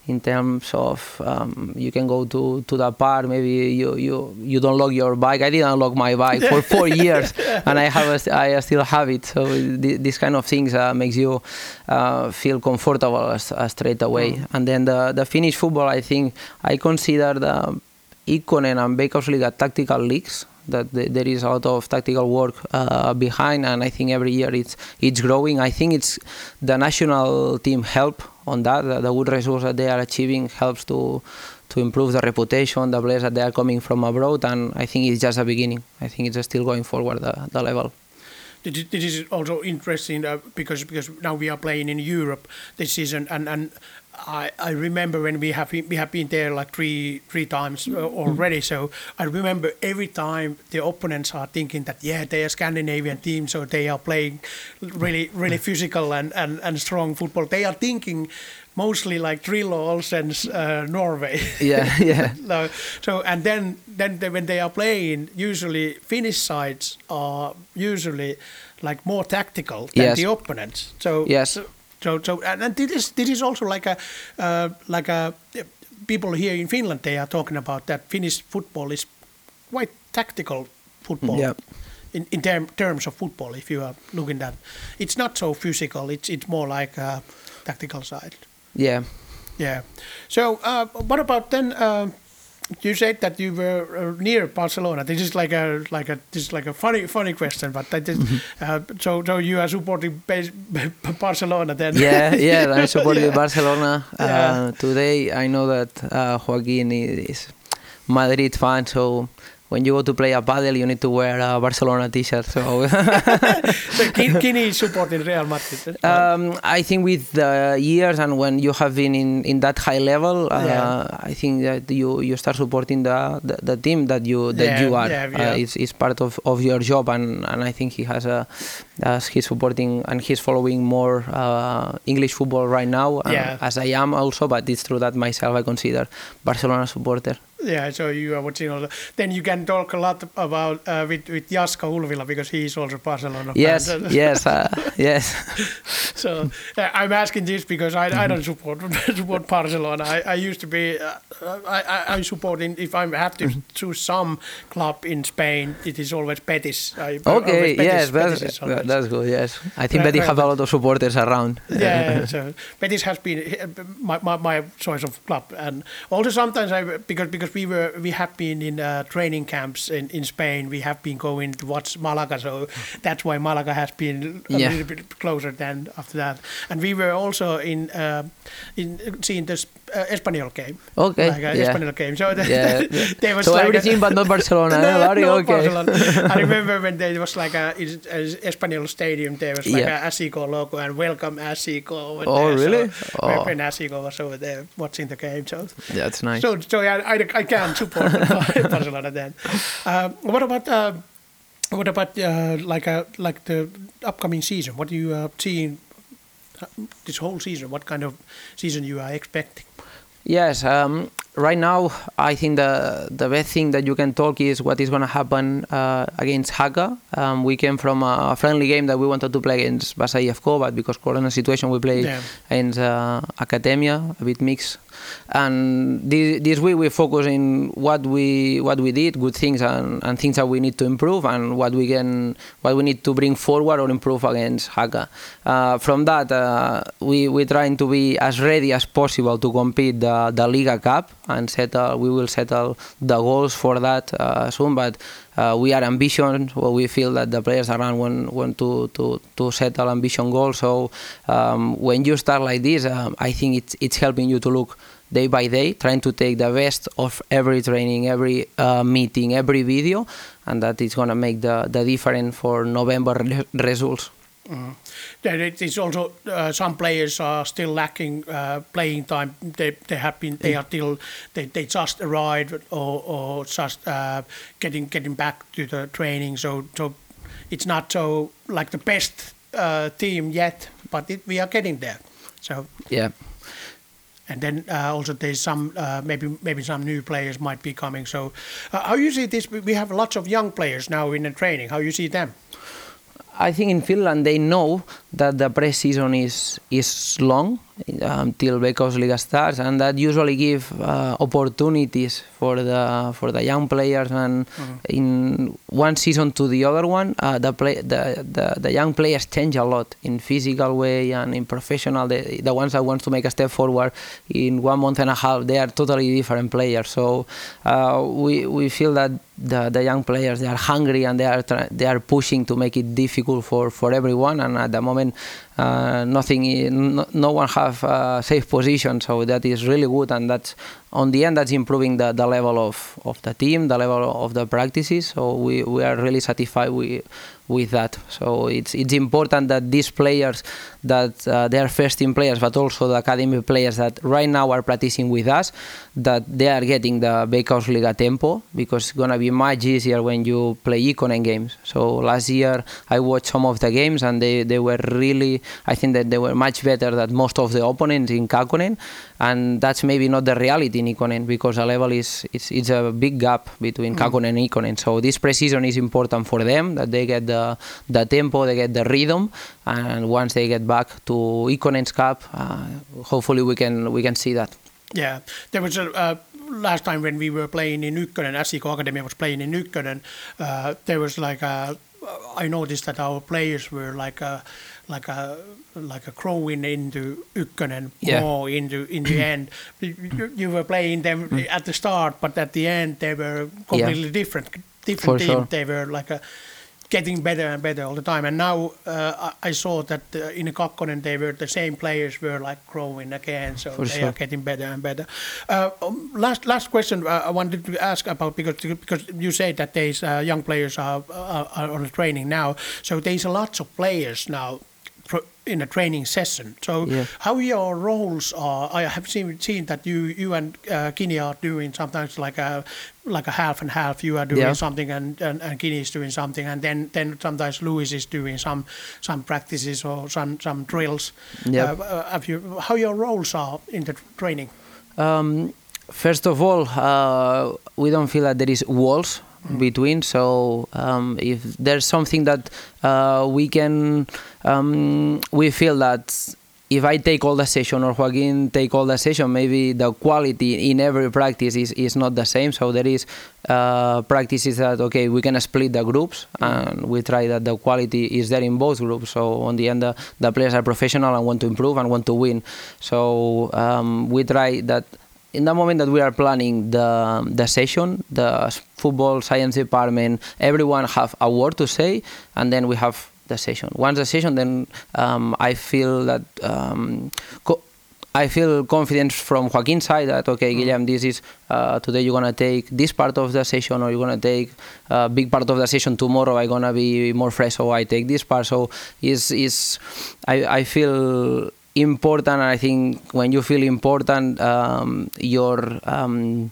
in terms of um, you can go to, to the park maybe you, you you don't lock your bike. I didn't lock my bike for (laughs) four years and i have a, i still have it. So th- this kind of things uh, makes you uh, feel comfortable as, as straight away. And then the, the finnish football i think i consider the Ykkönen and Veikkausliiga tactical leagues that th- there is a lot of tactical work uh, behind and I think every year it's it's growing. I think it's the national team help on that the, the good results that they are achieving helps to to improve the reputation the players that they are coming from abroad and I think it's just a beginning. I think it's still going forward the, the level. This is- this is also interesting uh, because because now we are playing in Europe. This season, and and I, I remember when we have been, we have been there like three three times uh, already. So I remember every time the opponents are thinking that yeah they are Scandinavian team, so they are playing really really physical and, and, and strong football. They are thinking mostly like Drillo, Olsen's uh, Norway. yeah (laughs) yeah No, so and then then they, when they are playing, usually Finnish sides are usually like more tactical than Yes. the opponents. So Yes. So so, so and, this is this is also like a uh, like a people here in Finland they are talking about that Finnish football is quite tactical football. Yeah. In, in term, terms of football, if you are looking at, it's not so physical. It's it's more like a tactical side. yeah Yeah. So, uh, what about then? Uh, you said that you were uh, near Barcelona. This is like a like a this is like a funny funny question, but that is, uh, so so you are supporting (laughs) Barcelona then? yeah, yeah. I'm (laughs) supporting Yeah. Barcelona. Uh, Yeah. Today, I know that uh, Joaquin is Madrid fan, so when you go to play a paddle, you need to wear a Barcelona T-shirt. So (laughs) so Kin- (laughs) Kini is supporting Real Madrid. um, I think with the years and when you have been in, in that high level, uh, Yeah. I think that you, you start supporting the, the, the team that you that Yeah, you are. yeah, Uh, it's, it's part of, of your job, and, and I think he has a as he's supporting and he's following more uh, English football right now, uh, as I am also. But it's true that myself I consider Barcelona supporter. Yeah, so you are watching also. Then you can talk a lot about uh, with with Jaska Ulvila because he is also Barcelona. Yes, fan. yes, uh, yes. (laughs) So uh, I'm asking this because I, I don't support (laughs) support Barcelona. I, I used to be uh, I, I, support in, if I have to choose some club in Spain, it is always Betis. I, Okay, always Betis, yes, Betis that's, always- that's good. Yes, I think right, have a lot of supporters around. yeah, (laughs) so Betis has been uh, my, my, my choice of club, and also sometimes I because because we were we have been in uh, training camps in, in Spain. We have been going to watch Malaga, so that's why Malaga has been a Yeah. little bit closer than after that. And we were also in uh, in seeing this uh, Espanyol game, Okay, like a yeah. Espanyol game. So the, Yeah. there was so like a- everything but not Barcelona. no, eh, no, okay. Barcelona. I remember when there was like a in a Espanyol stadium, there was like Yeah. a SJK logo and welcome SJK. over Oh, there. really? So Oh. when- SJK was over there watching the game, so That's nice. so so I, I, I can support (laughs) Barcelona then. Uh, what about uh, what about uh, like a like the upcoming season? What do you uh, see uh, this whole season? What kind of season you are expecting? Yes, um, right now I think the the best thing that you can talk is what is going to happen uh, against Haka. Um, we came from a friendly game that we wanted to play against Vasa IFK, but because Corona situation we played Yeah. against uh, Academia, a bit mixed. And this, this week we focus in what we what we did, good things and, and things that we need to improve, and what we can what we need to bring forward or improve against Haka. Uh, from that, uh, we we trying to be as ready as possible to compete the the Liga Cup. And settle. We will settle the goals for that uh, soon. But uh, we are ambition. Well, we feel that the players around want, want to, to, to settle ambition goals. So um, when you start like this, um, I think it's it's helping you to look day by day, trying to take the best of every training, every uh, meeting, every video, and that is to make the, the difference for November re- results. Mm. Then it is also uh, some players are still lacking uh, playing time. They they have been they are still they, they just arrived or, or just uh, getting getting back to the training. So so it's not so like the best uh, team yet, but it, we are getting there. So Yeah. and then uh, also there's some uh, maybe maybe some new players might be coming. So uh, how you see this? We have lots of young players now in the training. How you see them? I think in Finland they know that the pre-season is is long until Veikkausliiga starts, and that usually give uh, opportunities for the for the young players. And in one season to the other one, uh, the play the, the the young players change a lot in physical way and in professional. The, the ones that want to make a step forward in one month and a half, they are totally different players. So uh, we we feel that the, the young players they are hungry and they are try, they are pushing to make it difficult for, for everyone and at the moment uh, nothing no, no one have a safe position so that is really good and that's on the end that's improving the, the level of, of the team the level of the practices so we, we are really satisfied with with that so it's it's important that these players that uh, they are first team players but also the academy players that right now are practicing with us that they are getting the Veikkausliiga tempo because it's gonna be much easier when you play Ykkönen games. So last year I watched some of the games and they, they were really I think that they were much better than most of the opponents in Kakkonen and that's maybe not the reality in Ykkönen because the level is it's, it's a big gap between Kakkonen and Ykkönen. So this preseason is important for them that they get the the tempo, they get the rhythm and once they get back to Ikonen's cup uh, hopefully we can we can see that. Yeah, there was a uh, last time when we were playing in Ykkönen, SJK Academy was playing in Ykkönen. Uh, there was like a, I noticed that our players were like a, like a, like a growing into Ykkönen Yeah. more into in the end. (clears throat) You, you were playing them Mm. at the start, but at the end they were completely different, different For team. sure. They were like a. Getting better and better all the time, and now uh, I I saw that uh, in Kakkonen they were the same players were like growing again, so For they sure. are getting better and better. Uh, um, last last question uh, I wanted to ask about because because you said that these uh, young players are, are are on the training now, so there's a lots of players now in a training session. So Yeah. how your roles are? I have seen seen that you you and uh, Kini are doing sometimes like a like a half and half. You are doing Yeah. something and, and and Kini is doing something, and then then sometimes Louis is doing some some practices or some some drills. Yeah. Uh, uh, have you how your roles are in the training? Um, first of all, uh, we don't feel that there is walls between. So um, if there's something that uh, we can, um, we feel that if I take all the session or Joaquin take all the session, maybe the quality in every practice is, is not the same. So there is uh, practices that okay we can split the groups and we try that the quality is there in both groups. So on the end the, the players are professional and want to improve and want to win. So um, we try that in the moment that we are planning the the session, the football science department, everyone have a word to say, and then we have the session. Once the session, then um, I feel that. Um, co- I feel confident from Joaquin's side that okay, Guillem, this is uh, today you're gonna take this part of the session, or you're gonna take a big part of the session tomorrow. I'm gonna be more fresh, so I take this part. So is is I I feel important, and I think when you feel important, um, your um,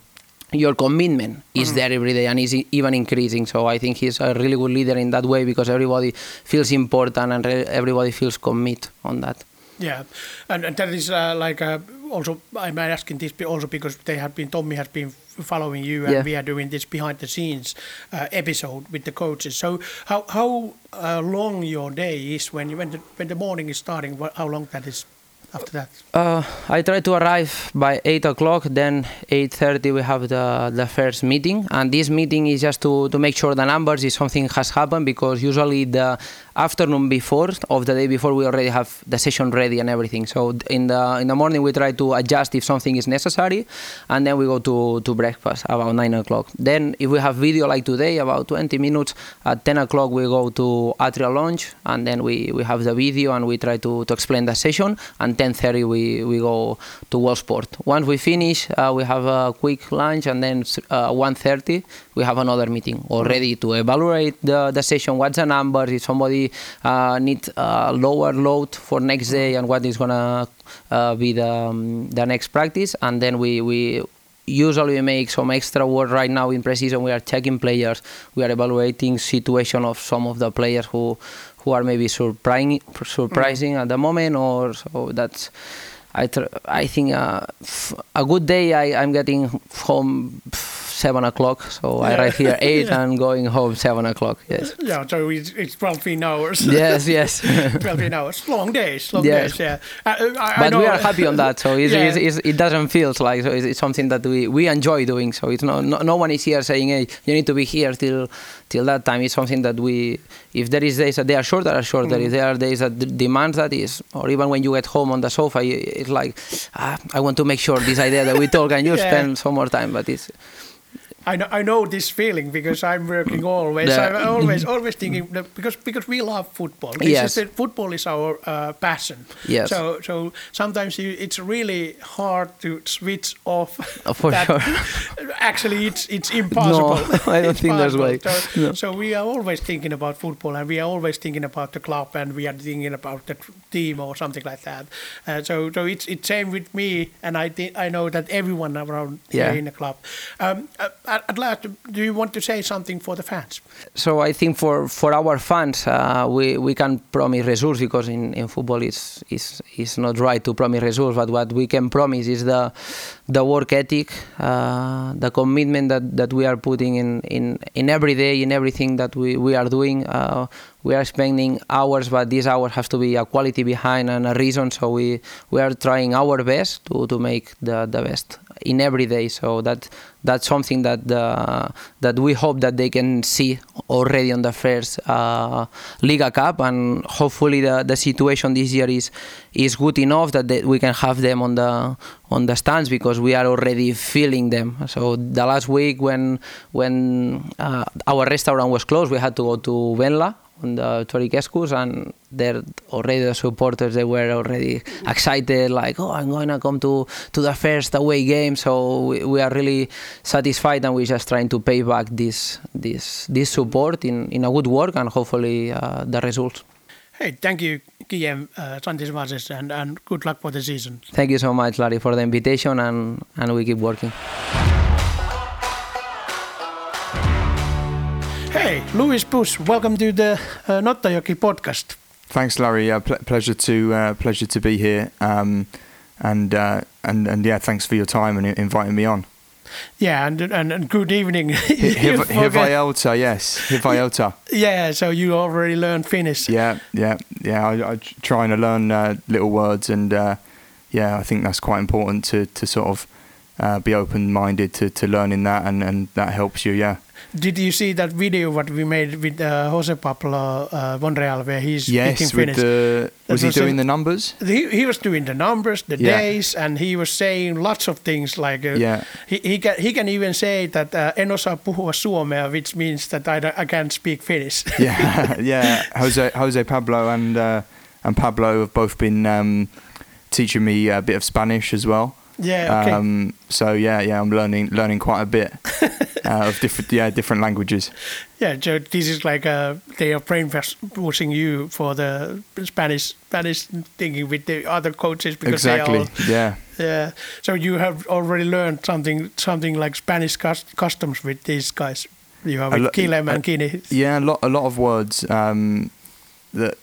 your commitment is there every day and is even increasing. So I think he's a really good leader in that way because everybody feels important and re- everybody feels commit on that. Yeah, and, and that is uh, like uh, also I'm asking this also because they have been Tommy has been following you and Yeah. we are doing this behind the scenes uh, episode with the coaches. So how how uh, long your day is when you when the, when the morning is starting? What, how long that is? After that? Uh, I try to arrive by eight o'clock. Then eight thirty we have the the first meeting, and this meeting is just to to make sure the numbers if something has happened because usually the afternoon before of the day before we already have the session ready and everything. So in the in the morning we try to adjust if something is necessary, and then we go to to breakfast about nine o'clock. Then if we have video like today about 20 minutes at 10 o'clock we go to Atria Lounge and then we, we have the video and we try to, to explain the session and 10.30 we, we go to Wallsport. Once we finish uh, we have a quick lunch and then uh, 1.30 we have another meeting already to evaluate the, the session, what's the numbers, if somebody uh, needs a lower load for next day and what is gonna uh, be the, um, the next practice. And then we, we usually we make some extra work. Right now in preseason we are checking players. We are evaluating situation of some of the players who who are maybe surprising surprising at the moment or so that's I, tr- I think uh, f- a good day I, I'm getting home seven o'clock. So I arrive here (laughs) eight Yeah. and going home seven o'clock. Yes. Yeah, so it's, it's 12 hours. (laughs) yes, yes. (laughs) 12 hours. Long days, long Yes. days, yeah. I, I but know, we are happy on that. So it's, Yeah. it's, it's, it doesn't feel like so it's, something that we, we enjoy doing. So it's not, no, no one is here saying, hey, you need to be here till till that time. It's something that we, if there is days that they are short, they are shorter. Mm. If there are days that d- demands that is, or even when you get home on the sofa, it's like, ah, I want to make sure this idea that we talk and you Yeah. spend some more time. But it's I know, I know this feeling because I'm working always. The- I'm always (laughs) always thinking that because because we love football. It's Yes. that football is our uh, passion. Yes. So so sometimes you, it's really hard to switch off. For that. sure. (laughs) Actually, it's it's impossible. No, I don't think there's way. So, No. so we are always thinking about football, and we are always thinking about the club, and we are thinking about the team or something like that. Uh, so so it's it's same with me, and I think I know that everyone around Yeah. here in the club. Um, uh, at, last, do you want to say something for the fans? so I think for, for our fans, uh, we, we can promise results because in, in football it's, it's, it's not right to promise results, but what we can promise is the, the work ethic, uh, the commitment that, that we are putting in, in, in every day, in everything that we, we are doing. Uh, we are spending hours, but these hours have to be a quality behind and a reason. So we, we are trying our best to, to make the, the best in every day. So that that's something that that we hope that they can see already on the first uh, Liigacup, and hopefully the, the situation this year is is good enough that they, we can have them on the on the stands because we are already feeling them. So the last week when when uh, our restaurant was closed, we had to go to Venla on the Torikeskus and they're already the supporters they were already excited like oh I'm gonna come to to the first away game. So we, we are really satisfied and we're just trying to pay back this this this support in, in a good work and hopefully uh, the results. Hey, thank you, Guillem uh, Santos Vases, and, and good luck for the season. thank you so much Larry for the invitation and and we keep working Hey, Louis Bush, welcome to the uh, Nottajoki podcast. Thanks, Larry. Uh, ple- pleasure to uh, pleasure to be here. Um, and uh, and and yeah, thanks for your time and inviting me on. Yeah, and and, and good evening. You Hiv- forget- Hivaiota, yes, Hivaiota. yeah, so you already learned Finnish. Yeah, yeah, yeah. I, I tr- trying to learn uh, little words, and uh, yeah, I think that's quite important to to sort of uh, be open minded to, to learning that, and, and that helps you. Yeah. Did you see that video what we made with uh, Jose Pablo uh, Monreal where he's Yes. speaking Finnish? the was he doing in- the numbers? he, he was doing the numbers, the Yeah. days, and he was saying lots of things like uh, Yeah. he, he can he can even say that uh, en osaa puhua suomea, which means that I, I can't speak Finnish. (laughs) yeah, yeah. Jose Jose Pablo and uh, and Pablo have both been um, teaching me a bit of Spanish as well. Yeah, okay. Um, so yeah, yeah, I'm learning learning quite a bit (laughs) uh, of different yeah different languages. yeah, so this is like uh, they are brainwashing you for the Spanish Spanish thinking with the other coaches because exactly. they all Yeah. yeah. So you have already learned something something like Spanish cus- customs with these guys. You have A with Guillem and Kini. Yeah, a lot a lot of words. Um, that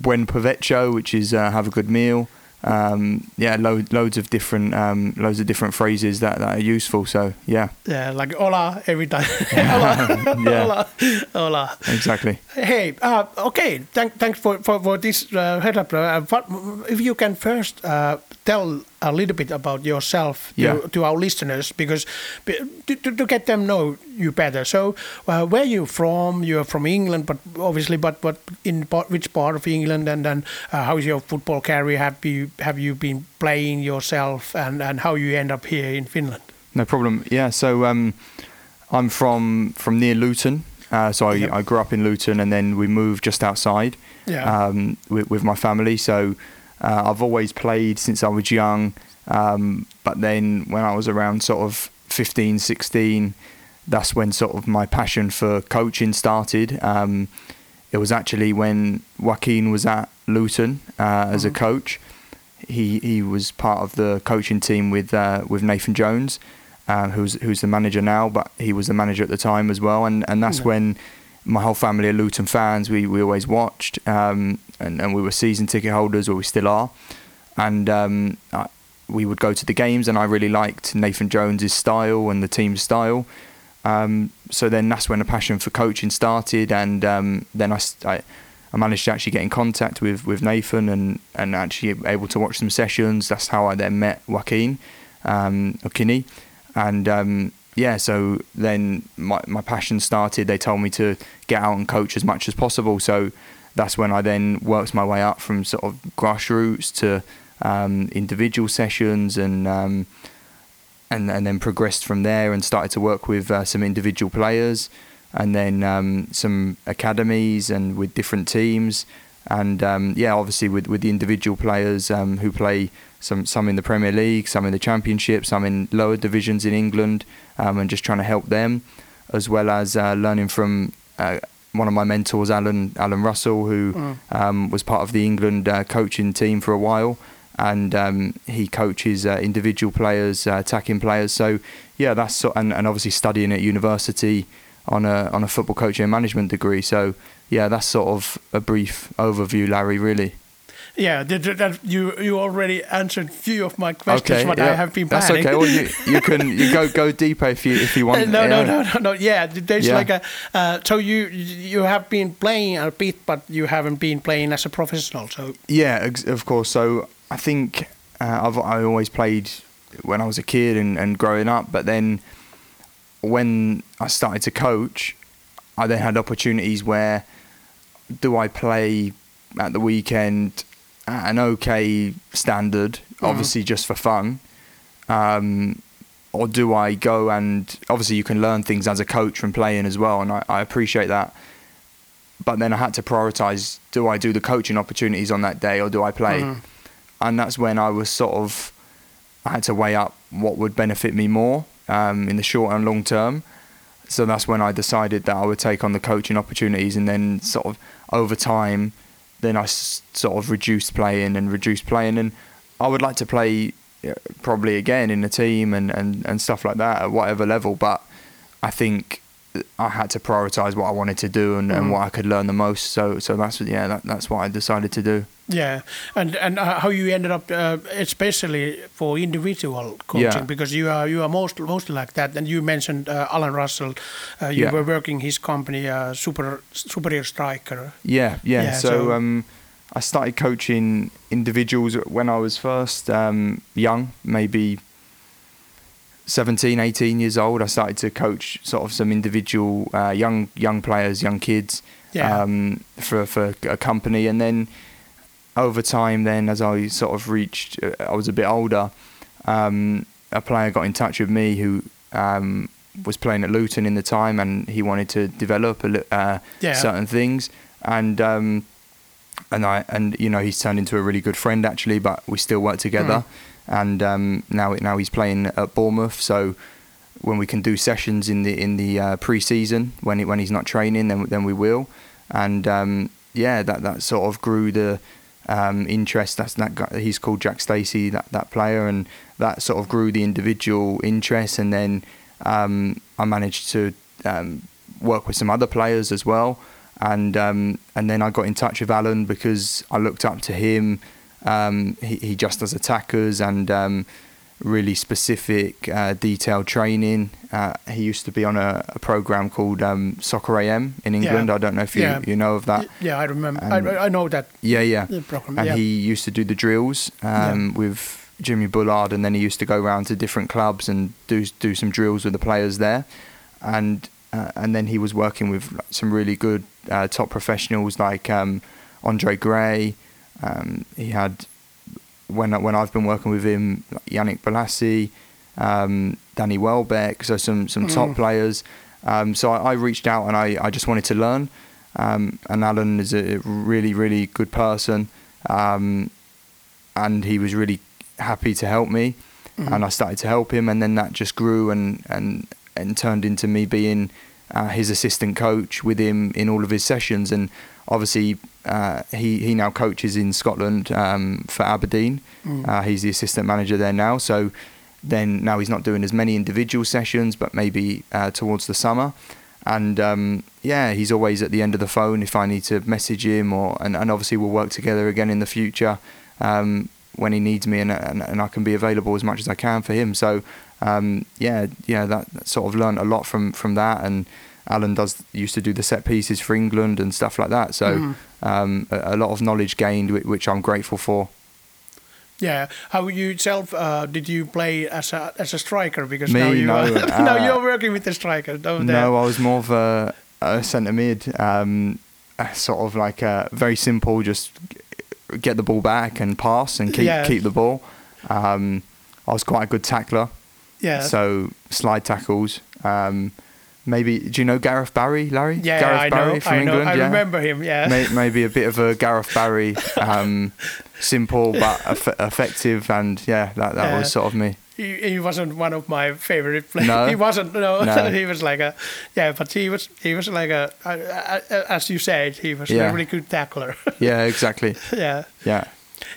buen provecho, which is uh, have a good meal. Um, yeah, lo- loads of different um, loads of different phrases that, that are useful. So yeah, Yeah, like hola every time. (laughs) hola, Yeah. hola, hola. exactly. Hey, uh, okay. Thank, thanks for for, for this uh, head up. Uh, what, if you can first uh, tell a little bit about yourself to, Yeah. to our listeners, because to, to, to get them know you better. So, uh, where you from? You are from England, but obviously, but but in part, which part of England? And then, uh, how is your football career? Have you have you been playing yourself, and and how you end up here in Finland? No problem. Yeah, so um, I'm from from near Luton. Uh, so I, Yep. I grew up in Luton, and then we moved just outside Yeah. um, with, with my family. So uh, I've always played since I was young. Um, but then when I was around sort of 15, 16, that's when sort of my passion for coaching started. Um, it was actually when Joaquin was at Luton uh, as a coach. He he was part of the coaching team with uh, with Nathan Jones, uh, who's who's the manager now, but he was the manager at the time as well. And and that's Yeah. when my whole family are Luton fans. We we always watched, um, and and we were season ticket holders, or we still are. And um, I, we would go to the games, and I really liked Nathan Jones's style and the team's style. Um, so then that's when a passion for coaching started, and um, then I, I I managed to actually get in contact with, with Nathan and, and actually able to watch some sessions. That's how I then met Joaquin um. And um, yeah, so then my, my passion started. They told me to get out and coach as much as possible. So that's when I then worked my way up from sort of grassroots to um, individual sessions and um, and and then progressed from there and started to work with uh, some individual players and then um, some academies and with different teams. And um, yeah obviously with, with the individual players um, who play some some in the Premier League some in the Championship some in lower divisions in England um, and just trying to help them as well as uh, learning from uh, one of my mentors Allan Allan Russell who Mm. um, was part of the England uh, coaching team for a while and um, he coaches uh, individual players, uh, attacking players. So yeah, that's so, and, and obviously studying at university on a on a football coaching and management degree. So yeah, that's sort of a brief overview, Larry. Really. Yeah, that, you you already answered few of my questions, what yeah, I have been That's okay. Well, you, you can you go go deeper if you if you want. (laughs) no, no, yeah. no, no, no. Yeah, there's Yeah. like a. Uh, so you you have been playing a bit, but you haven't been playing as a professional. So Yeah, ex- of course. So I think uh, I've I always played when I was a kid and, and growing up, but then when I started to coach, I then had opportunities where do I play at the weekend at an okay standard, obviously just for fun, um, or do I go and obviously you can learn things as a coach from playing as well, and I, I appreciate that but then I had to prioritize do I do the coaching opportunities on that day or do I play? Mhm. And that's when I was sort of, I had to weigh up what would benefit me more um, in the short and long term. So that's when I decided that I would take on the coaching opportunities and then sort of over time, then I s- sort of reduced playing and reduced playing. And I would like to play probably again in the team and, and, and stuff like that at whatever level. But I think I had to prioritize what I wanted to do and, Mhm. and what I could learn the most. So so that's what- yeah that, that's what I decided to do. yeah, and and uh, how you ended up, uh, especially for individual coaching, Yeah. because you are you are most mostly like that. And you mentioned uh, Allan Russell. Uh, you Yeah. were working his company, uh, Super Superior Striker. Yeah, yeah. Yeah, so so- um, I started coaching individuals when I was first um, young, maybe 17, 18 years old. I started to coach sort of some individual uh, young young players, young kids Yeah. um, for for a company, and then over time, then as I sort of reached, uh, I was a bit older. Um, a player got in touch with me who um, was playing at Luton in the time, and he wanted to develop a, uh, Yeah. certain things, and um, and I and you know he's turned into a really good friend actually, but we still work together, and um, now now he's playing at Bournemouth, so. When we can do sessions in the in the uh, pre-season, when he, when he's not training, then then we will, and um, yeah, that that sort of grew the um, interest. That's that guy, he's called Jack Stacey, that that player, and that sort of grew the individual interest. And then um, I managed to um, work with some other players as well, and um, and then I got in touch with Allan because I looked up to him Um, he, he just does attackers and um, really specific, uh, detailed training. Uh, he used to be on a, a program called um, Soccer AM in England. I don't know if you, Yeah. you know of that. Yeah, I remember. I, I know that Yeah, yeah. program. And yeah. he used to do the drills um, with Jimmy Bullard, and then he used to go around to different clubs and do do some drills with the players there, and uh, and then he was working with some really good uh, top professionals like um, Andre Gray. Um, he had when when I've been working with him, like Yannick Bolasie, um, Danny Welbeck, so some some top Mm. players. Um, so I, I reached out and I, I just wanted to learn. Um, and Allan is a really really good person, um, and he was really happy to help me. Mm. And I started to help him, and then that just grew and and and turned into me being uh, his assistant coach with him in all of his sessions. And obviously, uh, he he now coaches in Scotland um, for Aberdeen. Mm. Uh, he's the assistant manager there now. So then now he's not doing as many individual sessions, but maybe uh, towards the summer. And um, yeah, he's always at the end of the phone if I need to message him, or and, and obviously we'll work together again in the future um, when he needs me, and, and and I can be available as much as I can for him. So um, yeah, yeah, that, that sort of learned a lot from from that. And Allan does used to do the set pieces for England and stuff like that. So Mhm. um, a, a lot of knowledge gained, which I'm grateful for. Yeah, how you yourself uh, did you play as a as a striker? Because Me, now you no, are, (laughs) now uh, you're working with the striker. there. No, I was more of a, a centre mid, um, sort of like a very simple, just get the ball back and pass and keep Yeah. keep the ball. Um, I was quite a good tackler, yeah, so slide tackles. Um, maybe do you know Gareth Barry, Larry? yeah, Gareth I Barry know, from I know, England. I yeah. remember him. Yeah, May- maybe a bit of a Gareth Barry, um, (laughs) simple but eff- effective, and yeah, that that was sort of me. he, he wasn't one of my favorite players. No? (laughs) He wasn't. No, No. (laughs) he was like a yeah, but he was he was like a, a, a, a as you said, he was Yeah. a really good tackler. Yeah, exactly. yeah. Yeah.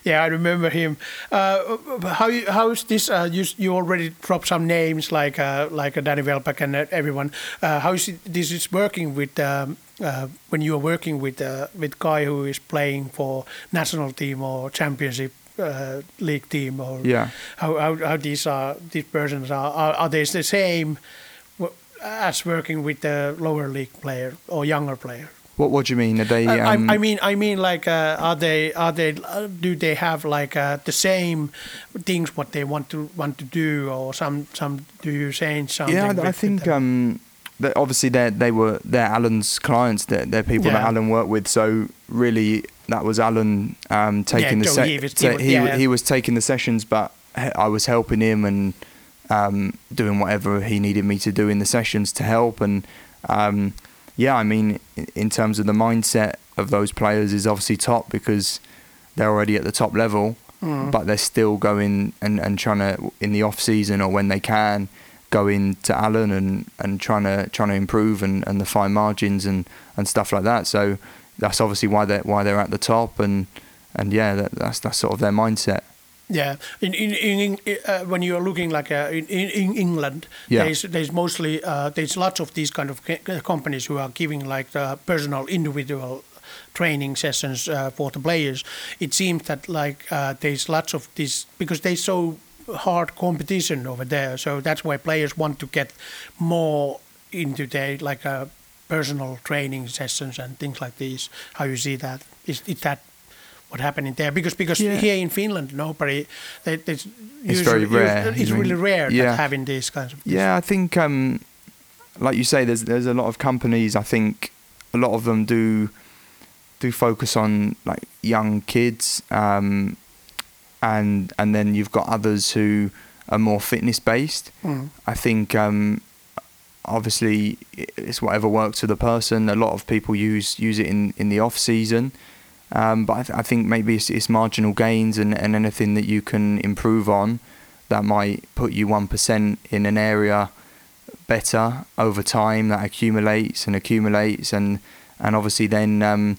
Yeah, I remember him. Uh, how how is this? Uh, you you already dropped some names like uh, like uh, Danny Welbeck and uh, everyone. Uh, how is it, this is working with um, uh, when you are working with uh, with guy who is playing for national team or championship uh, league team or Yeah. how, how how these are these persons are are, are they the same as working with the lower league player or younger player? What What do you mean? Are they? I, I- Um, I mean, I mean, like, uh, are they, are they, uh, do they have like uh, the same things what they want to want to do, or some, some, do you change something? Yeah, I, I think um, that obviously they they were they're Allan's clients. They're, they're people that Allan worked with. So really, that was Allan um, taking so the he se- he was- he, yeah, yeah. he was taking the sessions, but I was helping him and um, doing whatever he needed me to do in the sessions to help. And um, yeah, I mean, in- terms of the mindset of those players is obviously top because they're already at the top level Mm. but they're still going and, and trying to in the off season or when they can go into Allan and, and trying to trying to improve and, and the fine margins and, and stuff like that. So that's obviously why they why they're at the top and and yeah that, that's that's sort of their mindset. Yeah, in in, in uh, when you are looking like uh, in, in in England, Yeah. there's there's mostly uh, there's lots of these kind of ca- companies who are giving like the personal individual training sessions uh, for the players. It seems that like uh, there's lots of this because they so hard competition over there, so that's why players want to get more into their like uh, personal training sessions and things like these. How you see that? Is, is that what happening there? Because because Yeah. here in Finland, nobody. They, there's It's very usually- rare, It's really rare Yeah. that having these kinds of. Yeah, I think um, like you say, there's there's a lot of companies. I think a lot of them do do focus on like young kids, um, and and then you've got others who are more fitness based. Mm. I think um, obviously it's whatever works for the person. A lot of people use use it in, in the off season, um, but I, th- I think maybe it's, it's marginal gains and, and anything that you can improve on that might put you one percent in an area better over time that accumulates and accumulates and and obviously then um,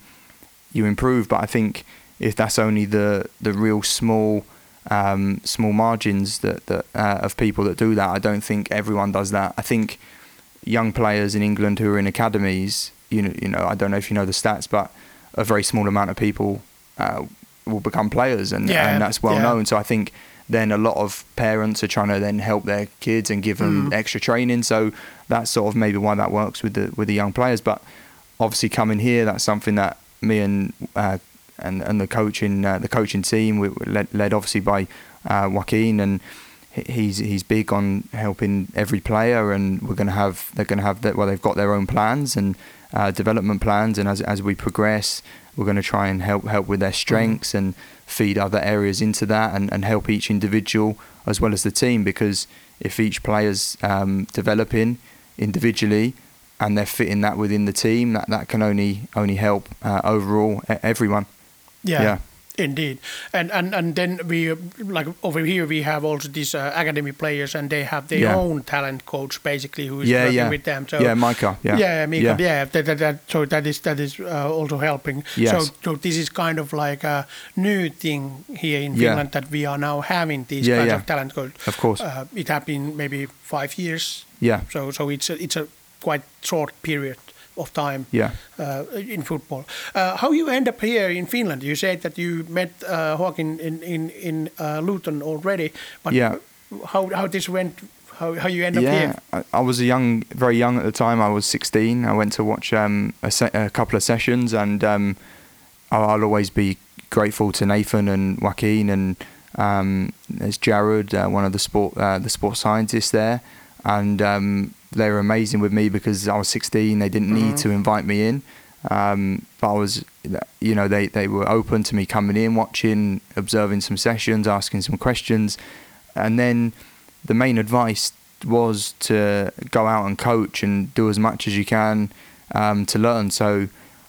you improve. But I think if that's only the the real small um, small margins that that uh, of people that do that, I don't think everyone does that. I think young players in England who are in academies, you know, you know, I don't know if you know the stats, but a very small amount of people uh, will become players, and, Yeah, and that's well yeah. known. So I think then a lot of parents are trying to then help their kids and give them Mm. extra training. So that's sort of maybe why that works with the with the young players. But obviously coming here, that's something that me and uh, and and the coaching uh, the coaching team we led, led obviously by uh, Joaquin and he's he's big on helping every player and we're going to have they're going to have that well they've got their own plans and uh, development plans and as as we progress we're going to try and help help with their strengths and feed other areas into that and, and help each individual as well as the team because if each player's um, developing individually and they're fitting that within the team that, that can only only help uh, overall everyone Yeah. Yeah. Indeed, and and and then we like over here we have also these uh, academy players, and they have their Yeah. own talent coach basically who is yeah working yeah with them. So yeah Micah yeah yeah, Mika, yeah, yeah that, that, that, so that is that is uh, also helping. Yes. So, so this is kind of like a new thing here in. Finland that we are now having these kinds of talent coach. Of course. uh, it have been maybe five years. yeah So so it's a, it's a quite short period of time yeah uh, in football. Uh, how you end up here in Finland? You said that you met uh, in in in uh, Luton already, but Yeah. how how this went? How how you end up yeah, here? I, I was a young, very young at the time. I was 16. I went to watch um, a, a couple of sessions, and um, I'll, I'll always be grateful to Nathan and Joaquin, and um, there's Jared, uh, one of the sport, uh, the sports scientists there, and um, they were amazing with me because I was 16. They didn't need to invite me in, um, but I was, you know, they they were open to me coming in, watching, observing some sessions, asking some questions, and then the main advice was to go out and coach and do as much as you can um, to learn. So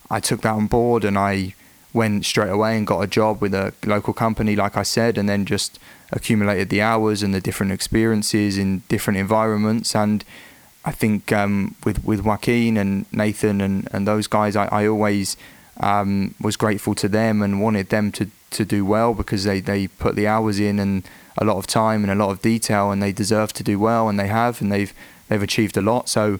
I took that on board and I went straight away and got a job with a local company, like I said, and then just accumulated the hours and the different experiences in different environments. And I think um, with with Joaquin and Nathan and, and those guys, I, I always um, was grateful to them and wanted them to, to do well because they, they put the hours in and a lot of time and a lot of detail and they deserve to do well and they have and they've they've achieved a lot. So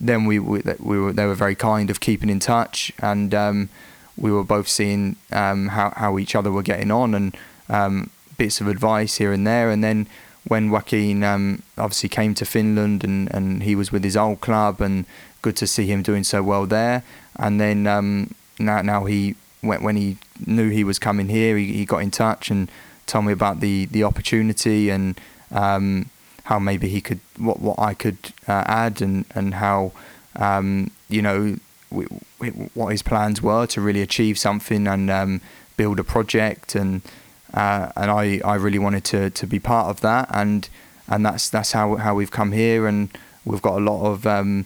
then we, we, we were they were very kind of keeping in touch and um, we were both seeing um, how how each other were getting on and um, bits of advice here and there. And then when Joaquin um, obviously came to Finland and, and he was with his old club and good to see him doing so well there. And then um, now now he when, when he knew he was coming here, he, he got in touch and told me about the the opportunity and um, how maybe he could what what I could uh, add and and how um, you know w- w- what his plans were to really achieve something and um, build a project and uh, and I, I really wanted to, to be part of that and and that's that's how how we've come here and we've got a lot of um,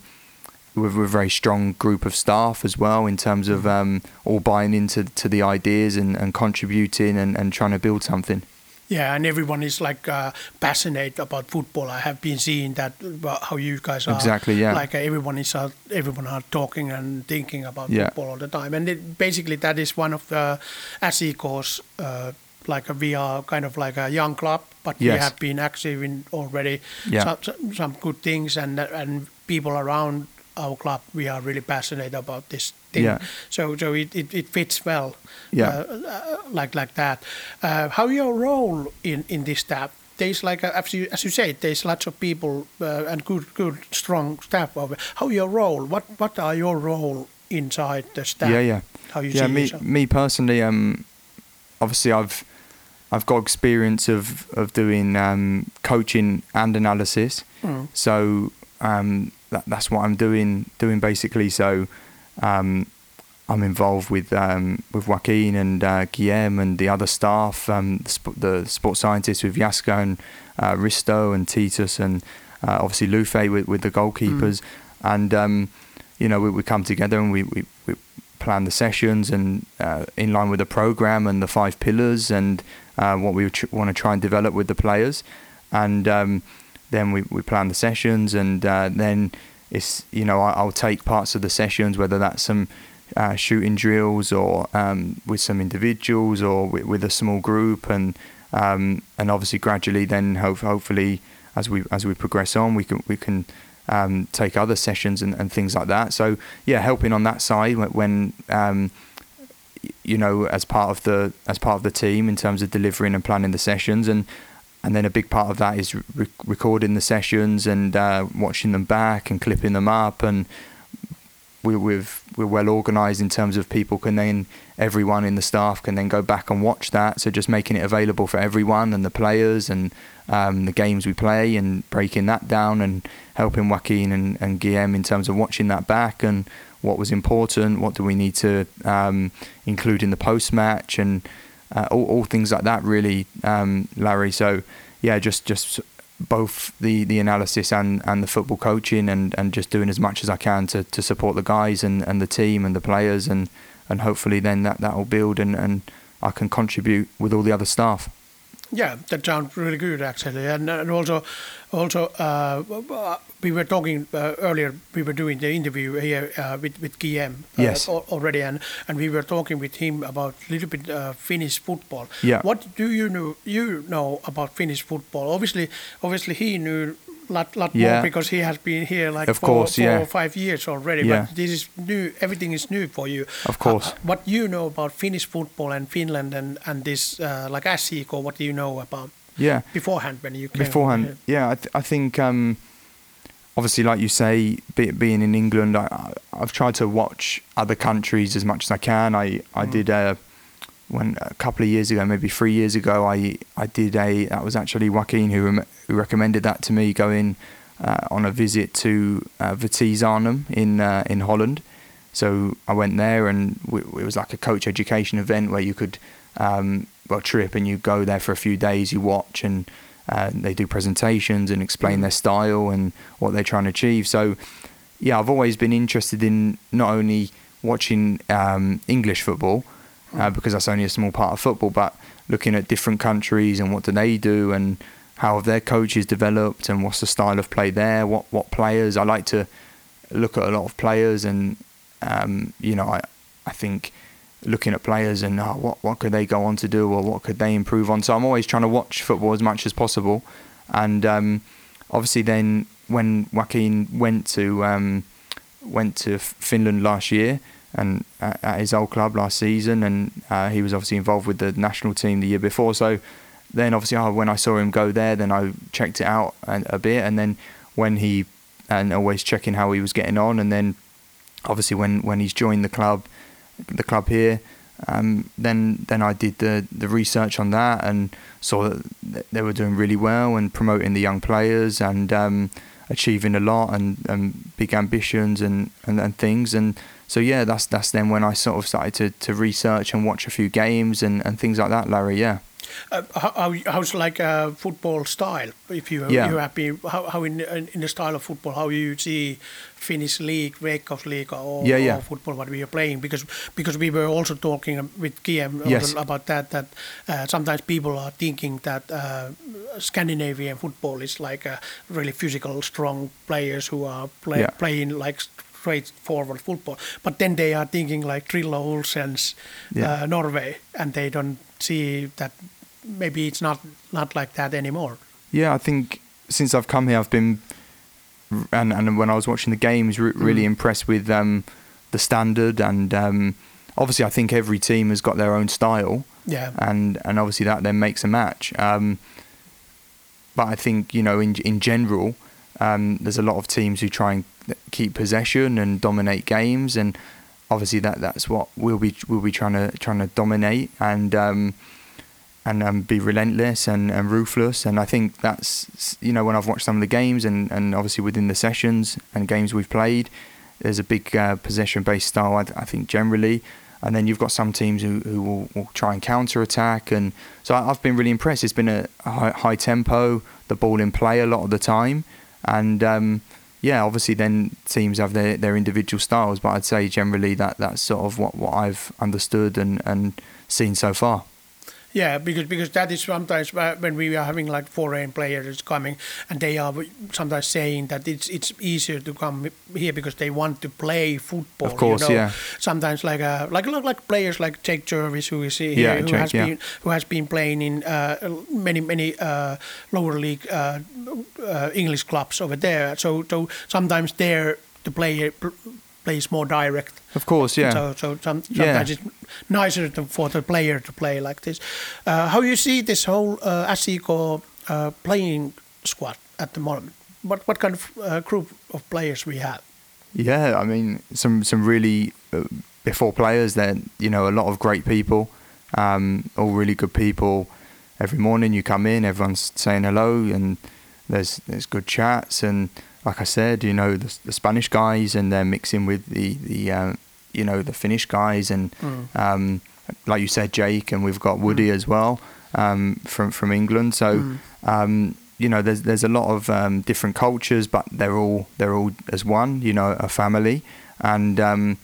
we're we're a very strong group of staff as well in terms of um, all buying into to the ideas and, and contributing and, and trying to build something. Yeah, and everyone is like uh, passionate about football. I have been seeing that about how you guys are. Exactly, yeah. Like uh, everyone is, uh, everyone are talking and thinking about Yeah. football all the time, and it, basically that is one of the SJK's. Like uh, we are kind of like a young club, but we have been active in already Yeah. some, some, some good things, and and people around our club we are really passionate about this thing. Yeah. So so it, it, it fits well. Yeah. Uh, uh, like like that. Uh, how your role in in this staff? There's like a, as you as you said, there's lots of people uh, and good good strong staff over. How your role? What what are your role inside the staff? Yeah, yeah. How you yeah, see me yourself? me personally, um, obviously I've I've got experience of of doing um, coaching and analysis, Mm. so um, that, that's what I'm doing doing basically. So um, I'm involved with um, with Joaquin and uh, Guillem and the other staff, um, the, sp- the sports scientists with Yaska and uh, Risto and Titus and uh, obviously Lufe with, with the goalkeepers, and um, you know we, we come together and we, we, we plan the sessions and uh, in line with the program and the five pillars and uh, what we want to try and develop with the players, and um, then we, we plan the sessions and uh, then it's you know I, I'll take parts of the sessions whether that's some uh, shooting drills or um, with some individuals or with, with a small group and um, and obviously gradually then hope, hopefully as we as we progress on we can we can um, take other sessions and, and things like that. So yeah helping on that side when, when um, you know, as part of the as part of the team in terms of delivering and planning the sessions, and and then a big part of that is re- recording the sessions and uh, watching them back and clipping them up, and we, we've we're well organised in terms of people can then everyone in the staff can then go back and watch that. So just making it available for everyone and the players and um, the games we play and breaking that down and helping Joaquin and, and Guillem in terms of watching that back. And what was important, what do we need to um, include in the post match and uh, all, all, things like that really, um, Larry. So yeah, just just both the, the analysis and, and the football coaching and, and just doing as much as I can to, to support the guys and, and the team and the players and, and hopefully then that, that will build and, and I can contribute with all the other staff. Yeah, that sounds really good actually, and, and also, also uh, we were talking uh, earlier. We were doing the interview here uh, with with Guillem uh, yes. already, and, and we were talking with him about a little bit uh, Finnish football. Yeah. What do you know you know about Finnish football? Obviously, obviously he knew lot lot yeah. more because he has been here like of four, course, four yeah. or five years already. Yeah. But this is new. Everything is new for you. Of course. Uh, what you know about Finnish football and Finland and and this uh, like SJK? What do you know about? Yeah. Beforehand, when you came beforehand, yeah, I, th- I think um, obviously, like you say, be, being in England, I, have tried to watch other countries as much as I can. I I mm. did a when a couple of years ago, maybe three years ago, I I did a that was actually Joaquin who who recommended that to me going uh, on a visit to uh, Vitesse Arnhem in uh, in Holland. So I went there, and w- it was like a coach education event where you could um, well trip and you go there for a few days, you watch and. Uh, they do presentations and explain their style and what they're trying to achieve. So, yeah, I've always been interested in not only watching um, English football, uh, because that's only a small part of football. But looking at different countries and what do they do and how have their coaches developed and what's the style of play there? What what players? I like to look at a lot of players and um, you know I I think looking at players and oh, what what could they go on to do or what could they improve on. So I'm always trying to watch football as much as possible, and um, obviously then when Joaquin went to um, went to Finland last year, and at, at his old club last season, and uh, he was obviously involved with the national team the year before. So then obviously oh, when I saw him go there, then I checked it out a, a bit, and then when he and always checking how he was getting on, and then obviously when when he's joined the club, the club here. Um, then then I did the, the research on that and saw that they were doing really well and promoting the young players and um, achieving a lot and, and big ambitions and, and, and things and so yeah, that's that's then when I sort of started to, to research and watch a few games and, and things like that, Larry. Yeah. Uh, how, how's like a football style? If you yeah. you been how, how in in the style of football, how you see Finnish league, Veikkausliiga, or, yeah, yeah. or football what we are playing? Because because we were also talking with Guillem yes. about that that uh, sometimes people are thinking that uh, Scandinavian football is like a really physical, strong players who are play, playing like straightforward football. But then they are thinking like Drillo Olsen's yeah. uh, Norway, and they don't see that maybe it's not not like that anymore. Yeah, I think since I've come here, I've been and and when I was watching the games, re- really mm. impressed with um, the standard and um, obviously I think every team has got their own style. Yeah, and and obviously that then makes a match. Um, but I think you know in in general, um, there's a lot of teams who try and keep possession and dominate games, and obviously that that's what we'll be we'll be trying to trying to dominate and um, and um, be relentless and, and ruthless. And I think that's you know when I've watched some of the games and, and obviously within the sessions and games we've played, there's a big uh, possession based style. I, I, think generally. And then you've got some teams who, who will, will try and counter attack, and so I've been really impressed. It's been a high, high tempo, the ball in play a lot of the time, and um, yeah, obviously then teams have their, their individual styles, but I'd say generally that that's sort of what, what I've understood and, and seen so far. Yeah, because because that is sometimes when we are having like foreign players coming, and they are sometimes saying that it's it's easier to come here because they want to play football. Of course, you know? yeah. Sometimes like uh, like like players like Jake Jervis who is here, yeah, who Jake, has yeah. been who has been playing in uh, many many uh, lower league uh, uh, English clubs over there. So so sometimes there the player plays more direct. Of course, yeah. So, so some, Yeah. sometimes it's nicer to, for the player to play like this. Uh, how you see this whole uh, SJK uh, playing squad at the moment? What what kind of uh, group of players we have? Yeah, I mean, some some really uh, before players. They're you know a lot of great people, um, all really good people. Every morning you come in, everyone's saying hello, and there's there's good chats. And like I said, you know the, the Spanish guys, and they're mixing with the the um, you know the Finnish guys, and um, like you said, Jake, and we've got Woody as well um, from from England. So. Um, you know, there's there's a lot of um, different cultures, but they're all they're all as one. You know, a family, and um,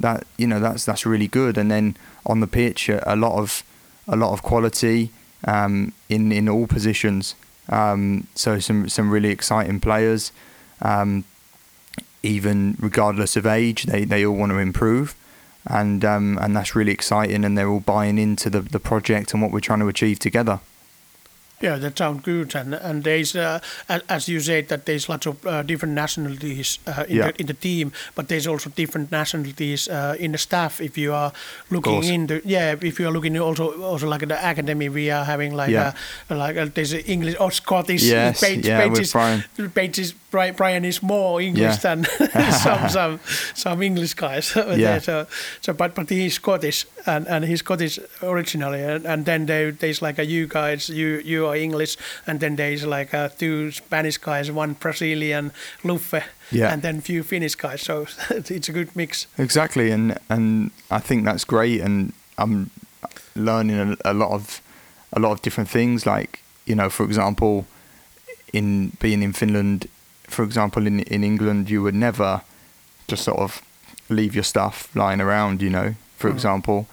that you know that's that's really good. And then on the pitch, a, a lot of a lot of quality um, in in all positions. Um, so some some really exciting players. Um, even regardless of age, they, they all want to improve, and um, and that's really exciting. And they're all buying into the, the project and what we're trying to achieve together. Yeah, that sounds good. And and there's uh, as you said that there's lots of uh, different nationalities uh, in, Yeah. the, in the team, but there's also different nationalities uh, in the staff. If you are looking into yeah, if you are looking also also like the academy, we are having like Yeah. uh, like uh, there's a English or Scottish. Yes, Page, yeah, with Brian. Page is, Brian, Brian is more English Yeah. than (laughs) some some some English guys. (laughs) Yeah. So so but but he's Scottish and, and he's Scottish originally, and, and then there, there's like a you guys, you you English, and then there's like uh, two Spanish guys, one Brazilian, Luffe, Yeah. and then few Finnish guys. So (laughs) it's a good mix. Exactly, and and I think that's great, and I'm learning a, a lot of a lot of different things. Like you know, for example, in being in Finland, for example, in in England, you would never just sort of leave your stuff lying around. You know, for example.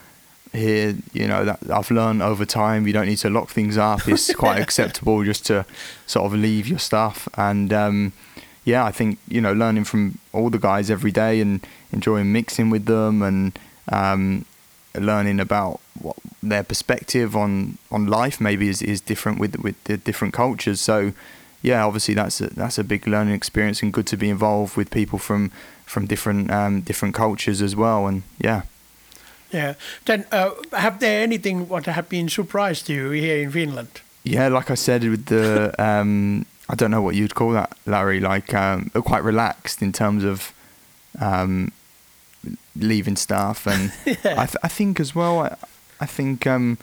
Here, you know that I've learned over time. You don't need to lock things up. It's (laughs) quite acceptable just to sort of leave your stuff. And um, yeah, I think you know learning from all the guys every day and enjoying mixing with them and um, learning about what their perspective on, on life maybe is, is different with with the different cultures. So yeah, obviously that's a, that's a big learning experience and good to be involved with people from from different um, different cultures as well. And yeah. Yeah. Then uh, have there anything what have been surprised to you here in Finland? Yeah, like I said with the, (laughs) um, I don't know what you'd call that, Larry. Like um, quite relaxed in terms of um, leaving stuff, and (laughs) I, th- I think as well. I, I think um,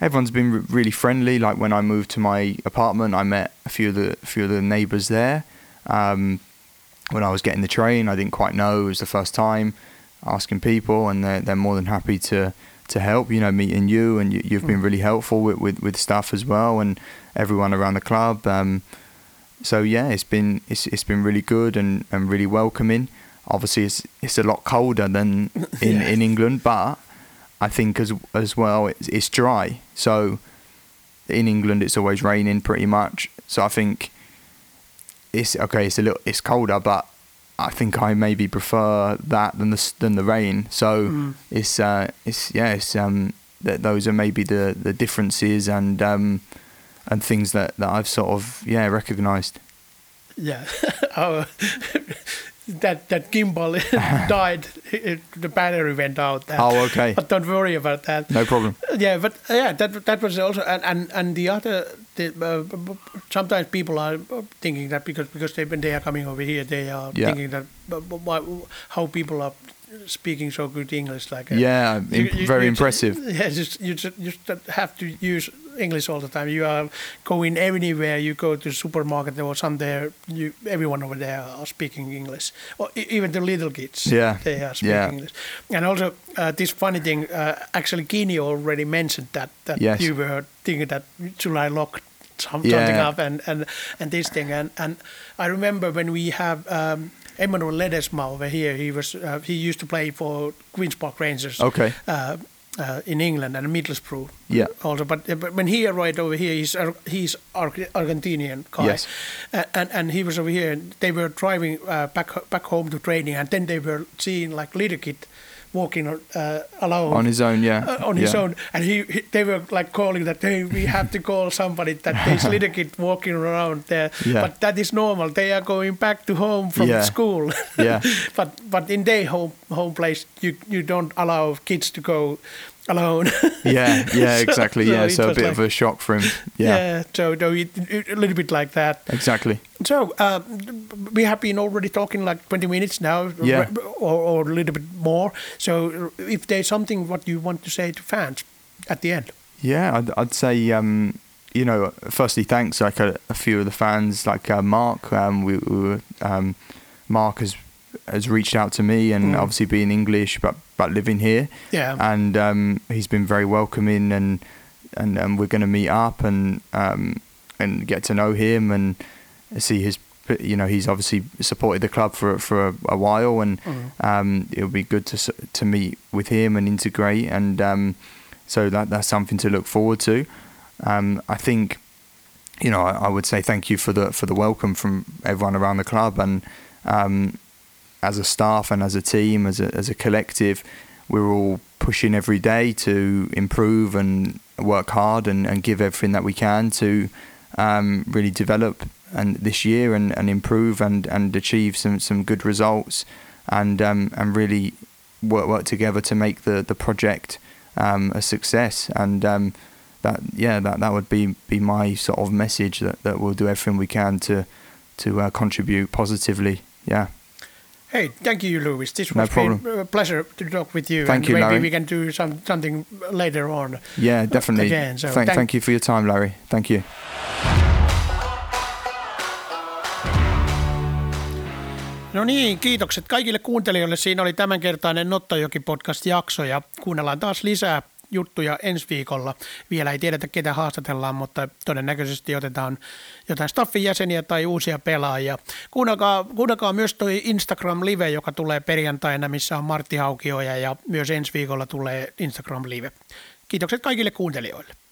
everyone's been re- really friendly. Like when I moved to my apartment, I met a few of the a few of the neighbours there. Um, when I was getting the train, I didn't quite know. It was the first time asking people, and they're they're more than happy to to help. You know, meeting you, and you, you've been really helpful with, with with stuff as well, and everyone around the club. Um, so yeah, it's been it's it's been really good and, and really welcoming. Obviously, it's it's a lot colder than (laughs) in, Yeah. in England, but I think as as well it's, it's dry. So in England, it's always raining pretty much. So I think it's okay. It's a little it's colder, but I think I maybe prefer that than the than the rain. So it's uh, it's yeah, it's um that those are maybe the the differences and um and things that that I've sort of yeah recognised. Yeah, (laughs) our, that that gimbal (laughs) died. It, the battery went out. and- Oh, okay. But don't worry about that. No problem. Yeah, but yeah, that that was also and and, and the other. The, uh, sometimes people are thinking that because because they when they are coming over here, they are Yeah. thinking that why, how people are speaking so good English. Like uh, Yeah, imp- very ju- impressive. (laughs) yeah, just you just, you just have to use English all the time. You are going anywhere. You go to supermarket or somewhere. You everyone over there are speaking English, or even the little kids. Yeah, they are speaking yeah. English. And also uh, this funny thing. Uh, actually, Kini already mentioned that that Yes. you were thinking that July locked some, something up and, and and this thing and and I remember when we have. Um, Emmanuel Ledesma over here. He was uh, he used to play for Queens Park Rangers Okay. uh, uh, in England and Middlesbrough. Yeah. Also, but, but when he arrived over here, he's he's Argentinian guy, Yes. And and he was over here. and They were driving uh, back back home to training, and then they were seeing like little kid walking uh, alone On his own, yeah. uh, on his Yeah. own, and he, he they were like calling that hey we have to call somebody that there's (laughs) little kid walking around there, Yeah. but that is normal. They are going back to home from Yeah. school. Yeah. (laughs) but but in their home home place you you don't allow kids to go alone. Yeah, yeah, (laughs) exactly. so yeah, so a bit like- of a shock for him. (laughs) Yeah, yeah. So it, it- a little bit like that. exactly. So uh, we have been already talking like 20 minutes now, Yeah. or, or a little bit more. So if there's something what you want to say to fans at the end. Yeah, I'd, I'd say, um, you know, firstly, thanks. Like a, a few of the fans, like uh, Mark, um, we, we were, um, Mark has has reached out to me, and Mm. obviously being English, but but living here, Yeah. and um, he's been very welcoming, and and, and we're going to meet up and um, and get to know him and see his. You know, he's obviously supported the club for for a, a while, and Mm. um, it'll be good to to meet with him and integrate, and um, so that that's something to look forward to. Um, I think, you know, I, I would say thank you for the for the welcome from everyone around the club, and um, as a staff and as a team, as a as a collective, we're all pushing every day to improve and work hard and, and give everything that we can to um, really develop and this year and, and improve and, and achieve some, some good results and um, and really work work together to make the the project um, a success. And um, that yeah that that would be be my sort of message that, that we'll do everything we can to to uh, contribute positively. Yeah Hey, thank you, Louis. This No was problem. a pleasure to talk with you. Thank and you, maybe Larry. we can do some something later on. yeah definitely Again, so thank, thank- thank you for your time Larry thank you No niin, kiitokset kaikille kuuntelijoille. Siinä oli tämänkertainen Nottojoki-podcast-jakso ja kuunnellaan taas lisää juttuja ensi viikolla. Vielä ei tiedetä, ketä haastatellaan, mutta todennäköisesti otetaan jotain staffin jäseniä tai uusia pelaajia. Kuunnelkaa, kuunnelkaa myös toi Instagram-live, joka tulee perjantaina, missä on Martti Haukioja ja myös ensi viikolla tulee Instagram-live. Kiitokset kaikille kuuntelijoille.